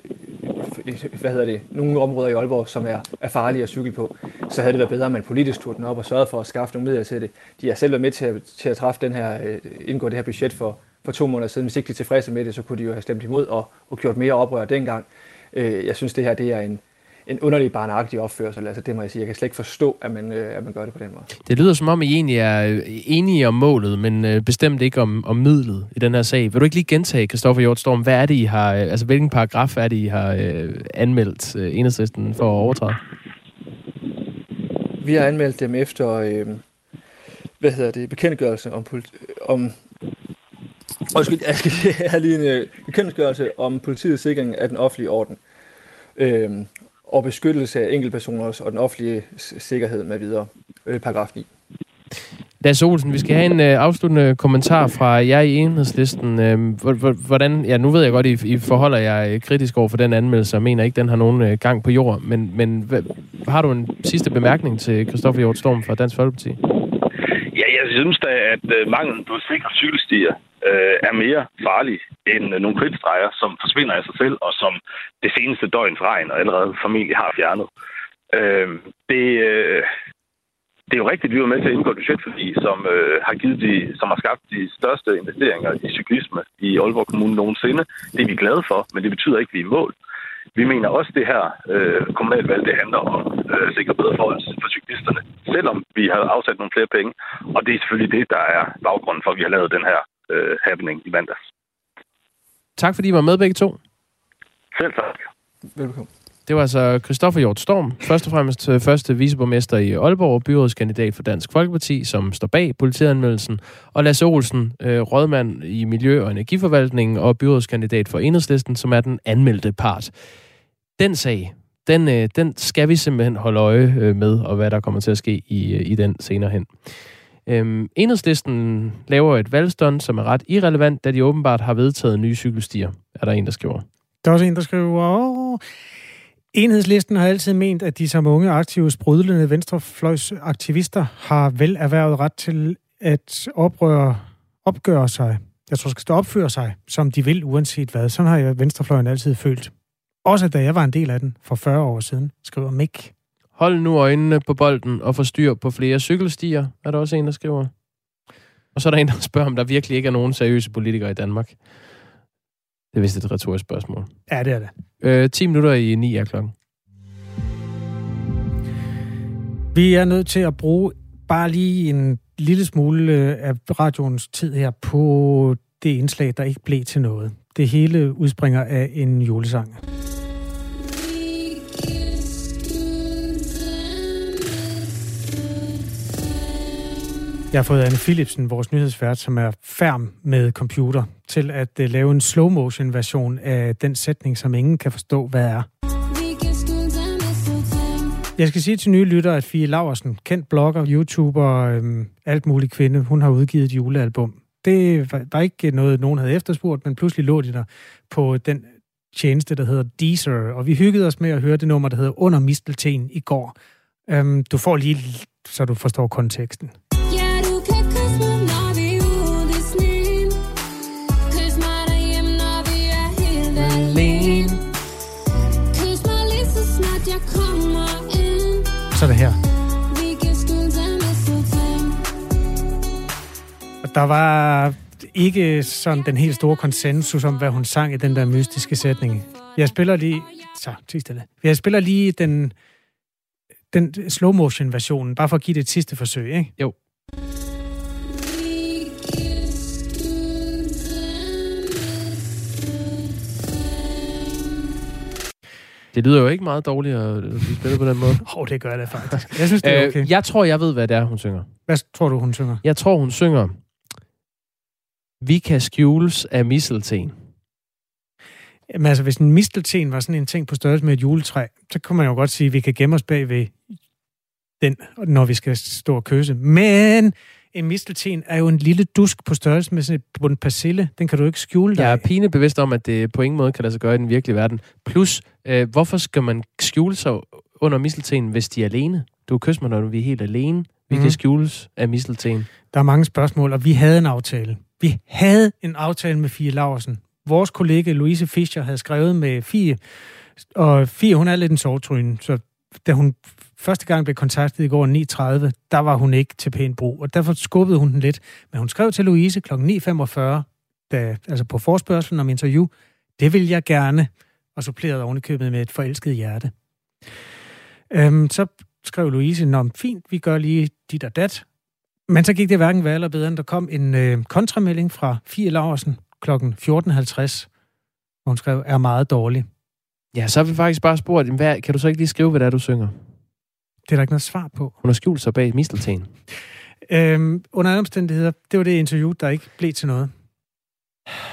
hvad hedder det, nogle områder i Aalborg, som er, er farlige at cykle på, så havde det været bedre, at man politisk tog den op og sørgede for at skaffe nogle midler til det. De har selv været med til at, til at træffe den her, øh, indgå det her budget for, for to måneder siden. Hvis ikke de er tilfredse med det, så kunne de jo have stemt imod og, og gjort mere oprør dengang. Øh, jeg synes, det her det er en, en underlig barnagtig opførsel. Altså, det må jeg sige. Jeg kan slet ikke forstå, at man, øh, at man gør det på den måde. Det lyder som om, I egentlig er øh, enige om målet, men øh, bestemt ikke om, om midlet i den her sag. Vil du ikke lige gentage, Kristoffer Hjortstorm, hvad er det, I har, øh, altså hvilken paragraf er det, I har øh, anmeldt øh, enhedslisten for at overtræde? Vi har anmeldt dem efter, øh, hvad hedder det, bekendtgørelse om, om Undskyld, jeg skal have lige en øh, bekendtgørelse om politiets sikring af den offentlige orden. Øh, og beskyttelse af enkeltpersoners og den offentlige sikkerhed med videre. Øh, paragraf 9. Lasse Olsen, vi skal have en øh, afsluttende kommentar fra jer i enhedslisten. Øh, hvordan, ja, nu ved jeg godt, I, I forholder jer kritisk over for den anmeldelse, og mener ikke, den har nogen øh, gang på jord. Men, men hvad, har du en sidste bemærkning til Christoffer Hjort Storm fra Dansk Folkeparti? Ja, jeg synes da, at øh, manglen på sikre cykelstier øh, er mere farlig end øh, nogle kridtstreger, som forsvinder af sig selv, og som det seneste døgns regn og allerede familie har fjernet. Øh, det, øh, det er jo rigtigt, at vi var med til at indgå et budgetforlig, som øh, har givet de, som har skabt de største investeringer i cyklisme i Aalborg Kommune nogensinde. Det er vi glade for, men det betyder ikke, at vi er i mål. Vi mener også, at det her øh, kommunalvalg, det handler om øh, sikre bedre forhold for cyklisterne, selvom vi har afsat nogle flere penge. Og det er selvfølgelig det, der er baggrunden for, at vi har lavet den her øh, happening i mandags. Tak fordi I var med begge to. Selv tak. Velkommen. Det var altså Christoffer Hjort Storm, først og fremmest øh, første viceborgmester i Aalborg, byrådskandidat for Dansk Folkeparti, som står bag politianmeldelsen, og Lasse Olsen, øh, rådmand i Miljø- og Energiforvaltningen og byrådskandidat for Enhedslisten, som er den anmeldte part. Den sag, den, øh, den skal vi simpelthen holde øje med, og hvad der kommer til at ske i, i den senere hen. Øhm, enhedslisten laver et valgstånd, som er ret irrelevant, da de åbenbart har vedtaget nye cykelstier, er der en, der skriver. Der er også en, der skriver, Åh, Enhedslisten har altid ment, at de som unge, aktive, sprudlende venstrefløjsaktivister har vel erhvervet ret til at oprøre, opgøre sig, jeg tror, skal opføre sig, som de vil, uanset hvad. Sådan har jeg venstrefløjen altid følt. Også da jeg var en del af den for 40 år siden, skriver Mick hold nu øjnene på bolden og få styr på flere cykelstier, er der også en, der skriver. Og så er der en, der spørger, om der virkelig ikke er nogen seriøse politikere i Danmark. Det er vist et retorisk spørgsmål. Ja, det er det. Øh, 10 minutter i 9 er klokken. Vi er nødt til at bruge bare lige en lille smule øh, af radioens tid her på det indslag, der ikke blev til noget. Det hele udspringer af en julesang. Jeg har fået Anne Philipsen, vores nyhedsvært, som er færm med computer, til at øh, lave en slow-motion version af den sætning, som ingen kan forstå, hvad er. Jeg skal sige til nye lyttere, at Fie Laversen, kendt blogger, YouTuber, øhm, alt muligt kvinde, hun har udgivet et julealbum. Det var, var ikke noget, nogen havde efterspurgt, men pludselig lå de der på den tjeneste, der hedder Deezer, og vi hyggede os med at høre det nummer, der hedder Under Mistelten i går. Øhm, du får lige, så du forstår konteksten. Så er det her. Og der var ikke sådan den helt store konsensus om, hvad hun sang i den der mystiske sætning. Jeg spiller lige... Så, sig stille. Jeg spiller lige den, den slow motion versionen, bare for at give det et sidste forsøg, ikke? Jo. Det lyder jo ikke meget dårligt at blive spillet på den måde. Åh, oh, det gør det faktisk. Jeg synes, det er okay. Øh, jeg tror, jeg ved, hvad det er, hun synger. Hvad tror du, hun synger? Jeg tror, hun synger... Vi kan skjules af mistelten. Jamen altså, hvis en mistelten var sådan en ting på størrelse med et juletræ, så kunne man jo godt sige, at vi kan gemme os bag ved den, når vi skal stå og kysse. Men en mistelten er jo en lille dusk på størrelse med sådan et en persille. Den kan du ikke skjule dig Jeg er pine bevidst om, at det på ingen måde kan lade sig gøre i den virkelige verden. Plus, øh, hvorfor skal man skjule sig under mistelten, hvis de er alene? Du kysser mig, når vi er helt alene. Vi mm. kan Mhm. skjules af mistelten. Der er mange spørgsmål, og vi havde en aftale. Vi havde en aftale med Fie Laversen. Vores kollega Louise Fischer havde skrevet med Fie, og Fie, hun er lidt en sovetryne, så da hun første gang blev kontaktet i går 9.30, der var hun ikke til pæn brug, og derfor skubbede hun den lidt. Men hun skrev til Louise kl. 9.45, da, altså på forspørgselen om interview, det vil jeg gerne, og supplerede ovenikøbet med et forelsket hjerte. Øhm, så skrev Louise, Nå, fint, vi gør lige dit og dat. Men så gik det hverken værre eller bedre, end der kom en øh, kontramelding fra Fie Laversen kl. 14.50, hvor hun skrev, er meget dårlig. Ja, så har vi faktisk bare spurgt, hvad, kan du så ikke lige skrive, hvad det er, du synger? Det er der ikke noget svar på. Hun har skjult sig bag mistelten. Øhm, under alle omstændigheder, det var det interview, der ikke blev til noget.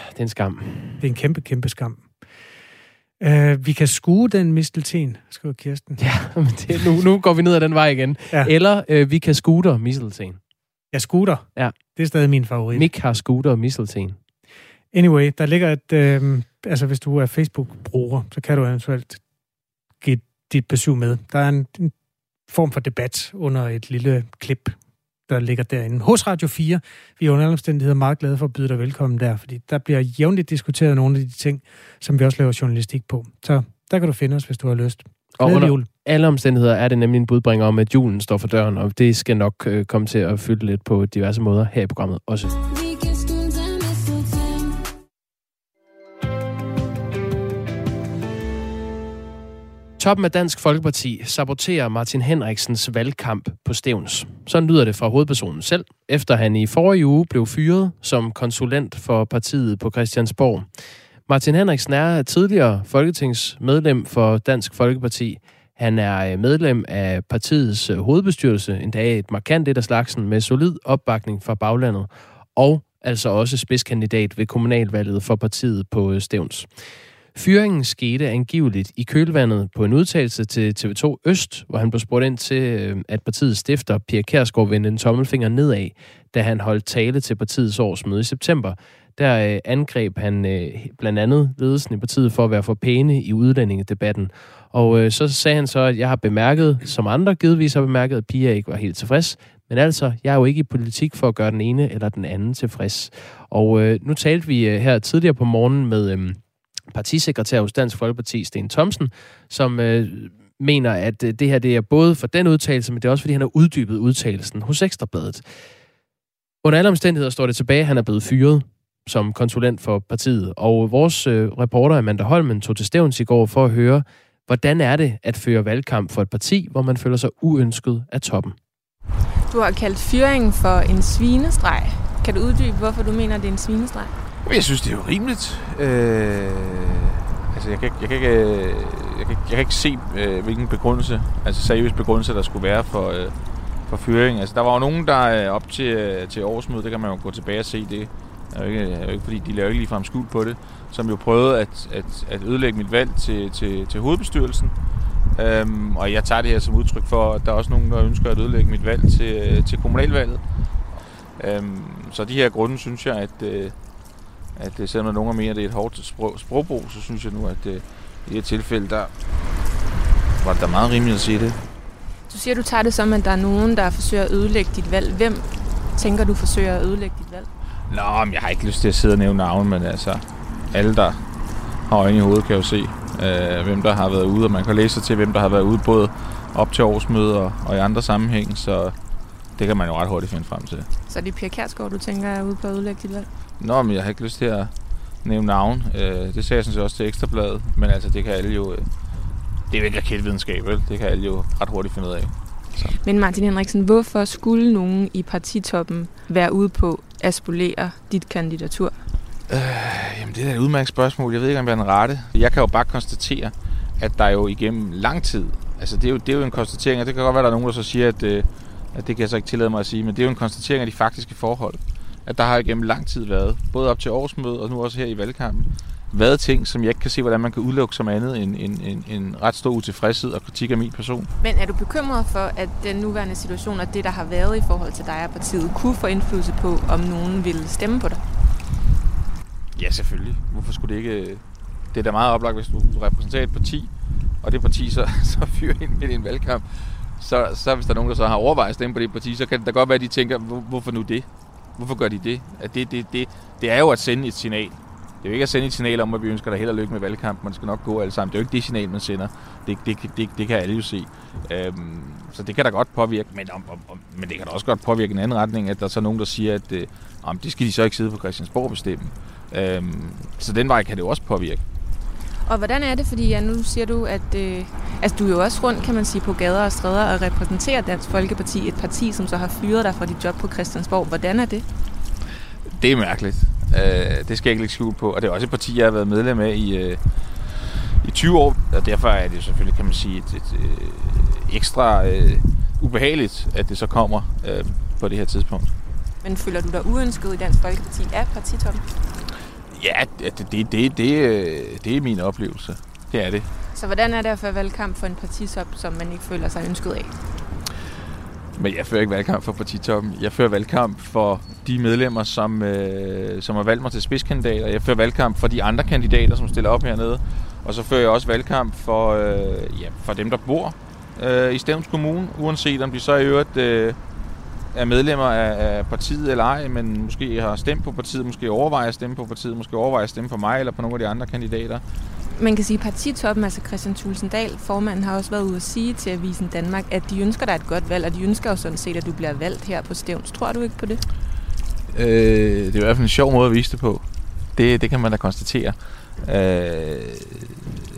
Det er en skam. Det er en kæmpe, kæmpe skam. Øh, vi kan skue den mistelten, skriver Kirsten. Ja, men det, nu, nu går vi ned ad den vej igen. Ja. Eller øh, vi kan scooter mistelten. Ja, scooter. Ja. Det er stadig min favorit. Mik har scooter mistelten. Anyway, der ligger et... Øh, altså, hvis du er Facebook-bruger, så kan du eventuelt give dit besøg med. Der er en, en form for debat under et lille klip, der ligger derinde. Hos Radio 4, vi er under alle omstændigheder meget glade for at byde dig velkommen der, fordi der bliver jævnligt diskuteret nogle af de ting, som vi også laver journalistik på. Så der kan du finde os, hvis du har lyst. Og Glædelig under jul. alle omstændigheder er det nemlig en budbringer om, at julen står for døren, og det skal nok øh, komme til at fylde lidt på diverse måder her i programmet også. Toppen af Dansk Folkeparti saboterer Martin Henriksens valgkamp på Stævns. Sådan lyder det fra hovedpersonen selv, efter han i forrige uge blev fyret som konsulent for partiet på Christiansborg. Martin Henriksen er tidligere folketingsmedlem for Dansk Folkeparti. Han er øh, medlem af partiets øh, hovedbestyrelse, endda et markant et af slagsen, med solid opbakning fra baglandet, og altså også spidskandidat ved kommunalvalget for partiet på øh, Stævns. Fyringen skete angiveligt i kølvandet på en udtalelse til TV2 Øst, hvor han blev spurgt ind til, øh, at partiets stifter, Pia Kærsgaard, vendte en tommelfinger nedad, da han holdt tale til partiets årsmøde i september. Der øh, angreb han øh, blandt andet ledelsen i partiet for at være for pæne i udlændingedebatten. Og så sagde han så, at jeg har bemærket, som andre givetvis har bemærket, at Pia ikke var helt tilfreds. Men altså, jeg er jo ikke i politik for at gøre den ene eller den anden tilfreds. Og øh, nu talte vi øh, her tidligere på morgenen med... Øh, partisekretær hos Dansk Folkeparti, Sten Thomsen, som øh, mener, at øh, det her det er både for den udtalelse, men det er også, fordi han har uddybet udtalelsen hos Ekstrabladet. Under alle omstændigheder står det tilbage, at han er blevet fyret som konsulent for partiet. Og vores øh, reporter Amanda Holmen tog til stævns i går for at høre, hvordan er det at føre valgkamp for et parti, hvor man føler sig uønsket af toppen. Du har kaldt fyringen for en svinestreg. Kan du uddybe, hvorfor du mener, det er en svinestreg? Jeg synes, det er jo rimeligt. Øh, altså, jeg kan, jeg kan ikke, jeg kan, jeg kan ikke se, øh, hvilken begrundelse, altså seriøs begrundelse, der skulle være for, øh, for fyring. Altså, der var jo nogen, der øh, op til, øh, til årsmødet, det kan man jo gå tilbage og se det, er jo ikke, er jo ikke fordi de laver ikke ligefrem skuld på det, som jo prøvede at, at, at ødelægge mit valg til, til, til hovedbestyrelsen. Øhm, og jeg tager det her som udtryk for, at der er også nogen, der ønsker at ødelægge mit valg til, øh, til kommunalvalget. Øhm, så de her grunde synes jeg, at, øh, at øh, selvom nogen mener, at det er et hårdt sprog, sprogbrug, så synes jeg nu, at øh, i det her tilfælde, der var det da meget rimeligt at sige det. Du siger, du tager det som, at der er nogen, der forsøger at ødelægge dit valg. Hvem tænker du forsøger at ødelægge dit valg? Nå, men jeg har ikke lyst til at sidde og nævne navn, men altså, alle der har øjne i hovedet, kan jo se, øh, hvem der har været ude, og man kan læse sig til, hvem der har været ude, både op til årsmøder og, og i andre sammenhæng, så det kan man jo ret hurtigt finde frem til. Så er det Pia Kærsgaard, du tænker er ude på at ødelægge dit valg? Nå, men jeg har ikke lyst til at nævne navn. Øh, det sagde jeg sådan set også til Ekstrabladet, men altså, det kan alle jo... Øh, det er ikke raketvidenskab, vel? Det kan alle jo ret hurtigt finde ud af. Så. Men Martin Henriksen, hvorfor skulle nogen i partitoppen være ude på at spolere dit kandidatur? Øh, jamen, det er et udmærket spørgsmål. Jeg ved ikke, om jeg er den rette. Jeg kan jo bare konstatere, at der jo igennem lang tid, altså det er jo, det er jo en konstatering, og det kan godt være, at der er nogen, der så siger, at, øh, at det kan jeg så ikke tillade mig at sige, men det er jo en konstatering af de faktiske forhold. At der har igennem lang tid været, både op til årsmødet og nu også her i valgkampen, været ting, som jeg ikke kan se, hvordan man kan udelukke som andet end en, en, en ret stor utilfredshed og kritik af min person. Men er du bekymret for, at den nuværende situation og det, der har været i forhold til dig og partiet, kunne få indflydelse på, om nogen ville stemme på dig? Ja, selvfølgelig. Hvorfor skulle det ikke... Det er da meget oplagt, hvis du repræsenterer et parti, og det parti så, så fyrer ind midt i en valgkamp, så, så hvis der er nogen, der så har overvejet at stemme på det parti, så kan det da godt være, at de tænker, Hvor, hvorfor nu det? Hvorfor gør de det? At det, det, det? Det er jo at sende et signal. Det er jo ikke at sende et signal om, at vi ønsker dig held og lykke med valgkampen. Man skal nok gå alle sammen. Det er jo ikke det signal, man sender. Det, det, det, det kan alle jo se. Øhm, så det kan da godt påvirke. Men, om, om, men det kan da også godt påvirke en anden retning, at der er så nogen, der siger, at øh, om det skal de så ikke sidde på Christiansborg og bestemme. Øhm, så den vej kan det jo også påvirke. Og hvordan er det, fordi ja, nu siger du, at øh, altså, du er jo også rundt, kan man sige, på gader og stræder og repræsenterer Dansk Folkeparti, et parti, som så har fyret dig fra dit job på Christiansborg. Hvordan er det? Det er mærkeligt. Øh, det skal jeg ikke lægge skjul på. Og det er også et parti, jeg har været medlem af i, øh, i 20 år. Og derfor er det selvfølgelig, kan man sige, et, et, et øh, ekstra øh, ubehageligt, at det så kommer øh, på det her tidspunkt. Men føler du dig uønsket i Dansk Folkeparti af partitoppen? Ja, det, det, det, det, det er min oplevelse. Det er det. Så hvordan er det at føre valgkamp for en partitop, som man ikke føler sig ønsket af? Men jeg fører ikke valgkamp for partitoppen. Jeg fører valgkamp for de medlemmer, som, øh, som har valgt mig til spidskandidater. Jeg fører valgkamp for de andre kandidater, som stiller op hernede. Og så fører jeg også valgkamp for, øh, ja, for dem, der bor øh, i Stævns Kommune, uanset om de så i øvrigt øh, er medlemmer af, af partiet eller ej, men måske har stemt på partiet, måske overvejer at stemme på partiet, måske overvejer at stemme på mig eller på nogle af de andre kandidater. Man kan sige, at partitoppen, altså Christian Tulsendal, formanden, har også været ude at sige til Avisen Danmark, at de ønsker dig et godt valg, og de ønsker jo sådan set, at du bliver valgt her på Stævns. Tror du ikke på det? Øh, det er i hvert fald en sjov måde at vise det på. Det, det kan man da konstatere. Øh,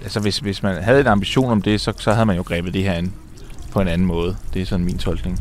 altså hvis, hvis man havde en ambition om det, så, så havde man jo grebet det her ind på en anden måde. Det er sådan min tolkning.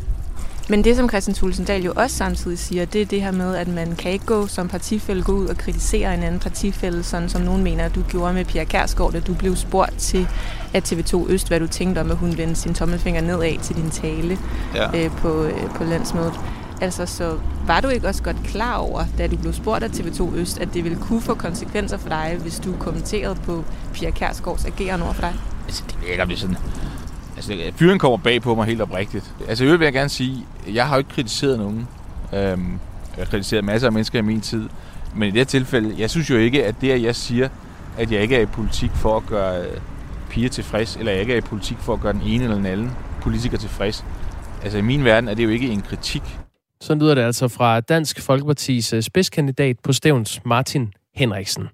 Men det, som Christian Tulsendal jo også samtidig siger, det er det her med, at man kan ikke gå som partifælde gå ud og kritisere en anden partifælde, sådan som nogen mener, at du gjorde med Pia Kærsgaard, da du blev spurgt til at TV2 Øst, hvad du tænkte om, at hun vendte sin tommelfinger nedad til din tale ja. øh, på, øh, på landsmødet. Altså, så var du ikke også godt klar over, da du blev spurgt af TV2 Øst, at det ville kunne få konsekvenser for dig, hvis du kommenterede på Pia Kærsgaards agerende over for dig? Altså, det virker det sådan Altså, fyren kommer bag på mig helt oprigtigt. Altså, jeg vil jeg gerne sige, jeg har jo ikke kritiseret nogen. Øhm, jeg har kritiseret masser af mennesker i min tid. Men i det her tilfælde, jeg synes jo ikke, at det, at jeg siger, at jeg ikke er i politik for at gøre øh, piger tilfreds, eller jeg ikke er i politik for at gøre den ene eller den anden politiker tilfreds. Altså, i min verden er det jo ikke en kritik. Så lyder det altså fra Dansk Folkepartis øh, spidskandidat på Stævns, Martin Henriksen.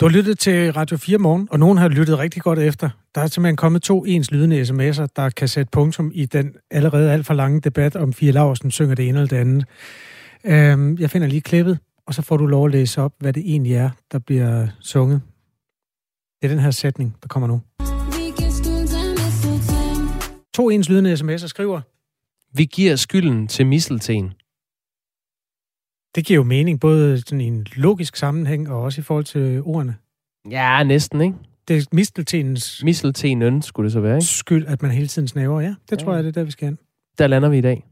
Du har lyttet til Radio 4 morgen, og nogen har lyttet rigtig godt efter. Der er simpelthen kommet to ens lydende sms'er, der kan sætte punktum i den allerede alt for lange debat om Fie Laursen synger det ene eller det andet. Øhm, jeg finder lige klippet, og så får du lov at læse op, hvad det egentlig er, der bliver sunget. Det er den her sætning, der kommer nu. To ens lydende sms'er skriver, Vi giver skylden til misselten det giver jo mening, både sådan i en logisk sammenhæng, og også i forhold til ordene. Ja, næsten, ikke? Det er misteltenens Misseltenen skulle det så være, ikke? skyld, at man hele tiden snæver. Ja, det tror jeg, det er der, vi skal hen. Der lander vi i dag.